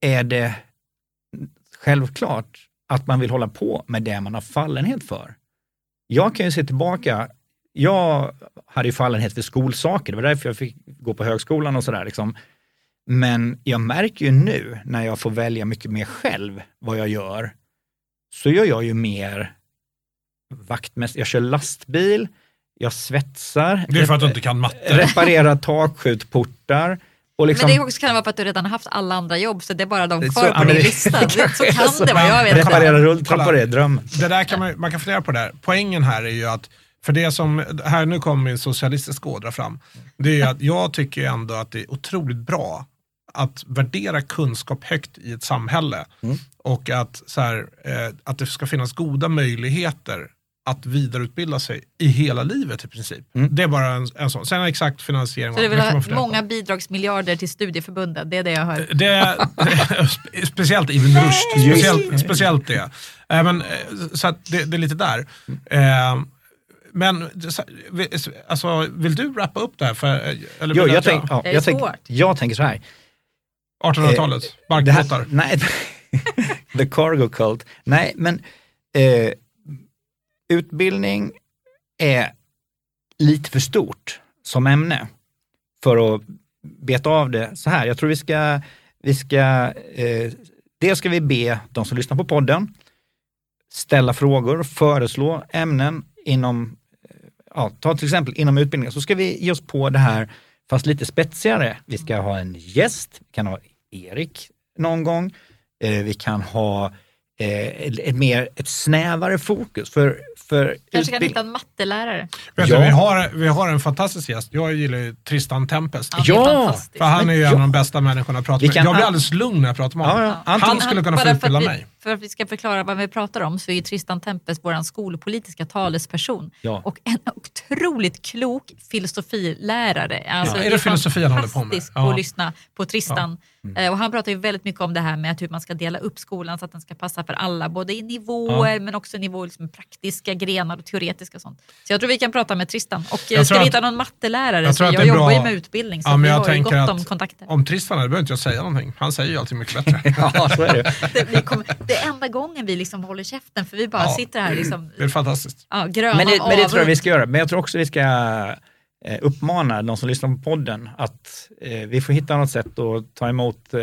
är det självklart att man vill hålla på med det man har fallenhet för? Jag kan ju se tillbaka, jag hade ju fallenhet för skolsaker, det var därför jag fick gå på högskolan och sådär. Liksom. Men jag märker ju nu när jag får välja mycket mer själv vad jag gör, så gör jag ju mer vaktmästare. Jag kör lastbil, jag svetsar, Det är för att du inte kan matte. reparerar takskjutportar. Och liksom, Men det också kan vara för att du redan har haft alla andra jobb så det är bara de kvar på din det- lista. Så kan Så- det vara, jag vet reparera rulltrappor är dröm. Det där kan man, man kan fundera på det där. Poängen här är ju att, för det som, här nu kommer min socialistiska ådra fram, det är ju att jag tycker ändå att det är otroligt bra att värdera kunskap högt i ett samhälle Mm. och att, så här, eh, att det ska finnas goda möjligheter att vidareutbilda sig i hela livet i princip. Mm. Det är bara en, en sån. Sen exakt finansiering. Så det det vill ha många bidragsmiljarder till studieförbunden, det är det jag hör. Det, spe- speciellt Ibn Rushd, speciellt, speciellt det. Äh, men, eh, så att det, det är lite där. Eh, men alltså, vill du wrappa upp det här? För, eh, eller Jo, du jag, tänk, ja, är jag, tänk, svårt. jag tänker så här. 1800-talet, det här barkbåtar. nej, the cargo cult. Nej, men eh, utbildning är lite för stort som ämne för att beta av det så här. Jag tror vi ska, vi ska eh, dels ska vi be de som lyssnar på podden ställa frågor, föreslå ämnen inom, eh, ja, ta till exempel inom utbildningen, så ska vi ge oss på det här fast lite spetsigare. Vi ska ha en gäst, vi kan ha Erik någon gång, eh, vi kan ha eh, ett, ett mer, ett snävare fokus för, för Kanske kan hitta en mattelärare. Vet Ja. du, vi, har, vi har en fantastisk gäst. Jag gillar ju Tristan Tempest. Ja, är Ja. För han är ju en ja. av de bästa människorna att prata med. Jag blir alldeles lugn när jag pratar med Ja, honom. ja, antingen- Han skulle kunna få utbilda att vi, mig. För att vi ska förklara vad vi pratar om så är Tristan Tempest vår skolpolitiska talesperson Ja. och en otroligt klok filosofilärare. Alltså, Ja, är det filosofi han håller på med? Ja. att lyssna på Tristan. Mm. Eh, Och han pratar ju väldigt mycket om det här med att hur man ska dela upp skolan så att den ska passa för alla, både i nivåer men också nivåer liksom praktiska grenar och teoretiska och sånt. Så jag tror vi kan prata med Tristan. Och Jag jag ska vi hitta någon mattelärare, jag så jag jobbar ju med utbildning så Ja, men vi jag har ju tänker gott att om kontakter. Om Tristan här, behöver inte jag säga någonting. Han säger ju alltid mycket bättre. Ja, så är det. Det, kommer, det är enda gången vi liksom håller käften för vi bara Ja. sitter här liksom, Det är fantastiskt. ja, gröna Men det, men det tror jag vi ska göra. Men jag tror också vi ska eh, uppmana de som lyssnar på podden att eh, vi får hitta något sätt att ta emot, eh,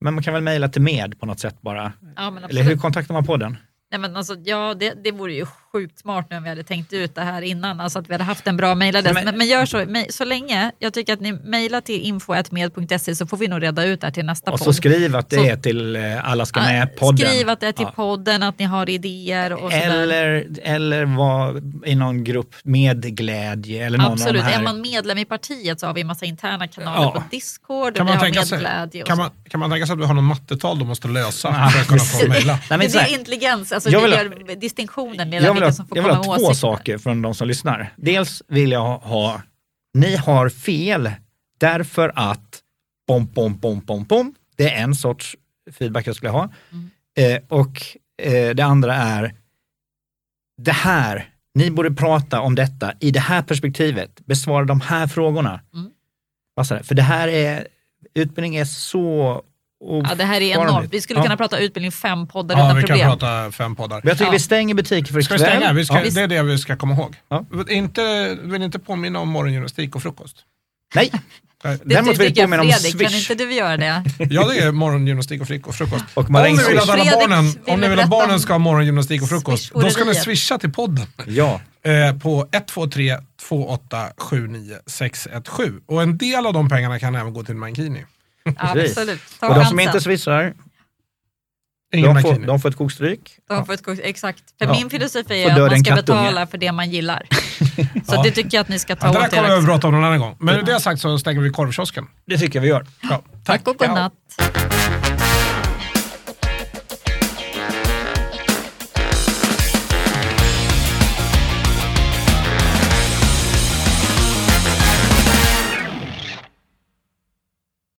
men man kan väl mejla till med på något sätt bara. Ja, men Eller hur kontaktar man podden? Nej, men alltså, ja, det, det vore ju sjukt smart nu om vi hade tänkt ut det här innan, alltså att vi hade haft en bra mejladress. Men- Men, men, gör så, mej- så länge, jag tycker att ni mejlar till info.med.se så får vi nog reda ut det här till nästa Och så podd. skriv att det Så- är till eh, Alla ska med-podden. Skriv att det är till Ja. podden, att ni har idéer och sådär. Eller, eller var i någon grupp med glädje eller någon Absolut, här. är man medlem i partiet så har vi en massa interna kanaler Ja. på Discord Kan och vi man, har tänka sig, och kan, så. man, kan man tänka sig att vi har någon mattetal de måste lösa för att kunna få mejla? Det så är intelligens, alltså Jag vill ha- gör distinktionen mellan jag vill ha, som får jag vill komma ha två åsikter. saker från de som lyssnar. Dels vill jag ha, ni har fel därför att bom, bom, bom, bom, bom. Det är en sorts feedback jag skulle ha. Mm. Eh, och eh, det andra är, det här, ni borde prata om detta i det här perspektivet, besvara de här frågorna. Mm. För det här är, utbildning är så Ja, det här är enormt. Vi skulle Ja. kunna prata utbildning fem poddar Ja, utan vi kan problem. prata fem poddar. Men jag tycker Ja. vi stänger butiken för Ska ikväll. vi stänga? Vi ska, Ja. Det är det vi ska komma ihåg. Ja. Inte, vill inte påminna om morgongymnastik och frukost. Nej, Nej. Det Däremot vill jag påminna om Fredrik, kan Swish. inte du göra det? Ja, det är morgongymnastik och frukost. och Om ni vill att alla Fredrik barnen, om ni vill att barnen ska ha morgongymnastik och frukost, då ska ni swisha till podden. Ja, Eh, på 123 28 79 617. Och en del av de pengarna kan även gå till Mankini. Absolut. Ta och de som inte swishar, de får, de får ett kokstryk. De får ett kort, exakt. För Ja. min filosofi är att man ska betala för det man gillar. Så Ja. det tycker jag att ni ska ta Ja, det där åt er kommer vi att prata om någon annan gång. Men med det sagt så stänger vi korvkiosken. Det tycker jag vi gör. Ja, Tack och godnatt.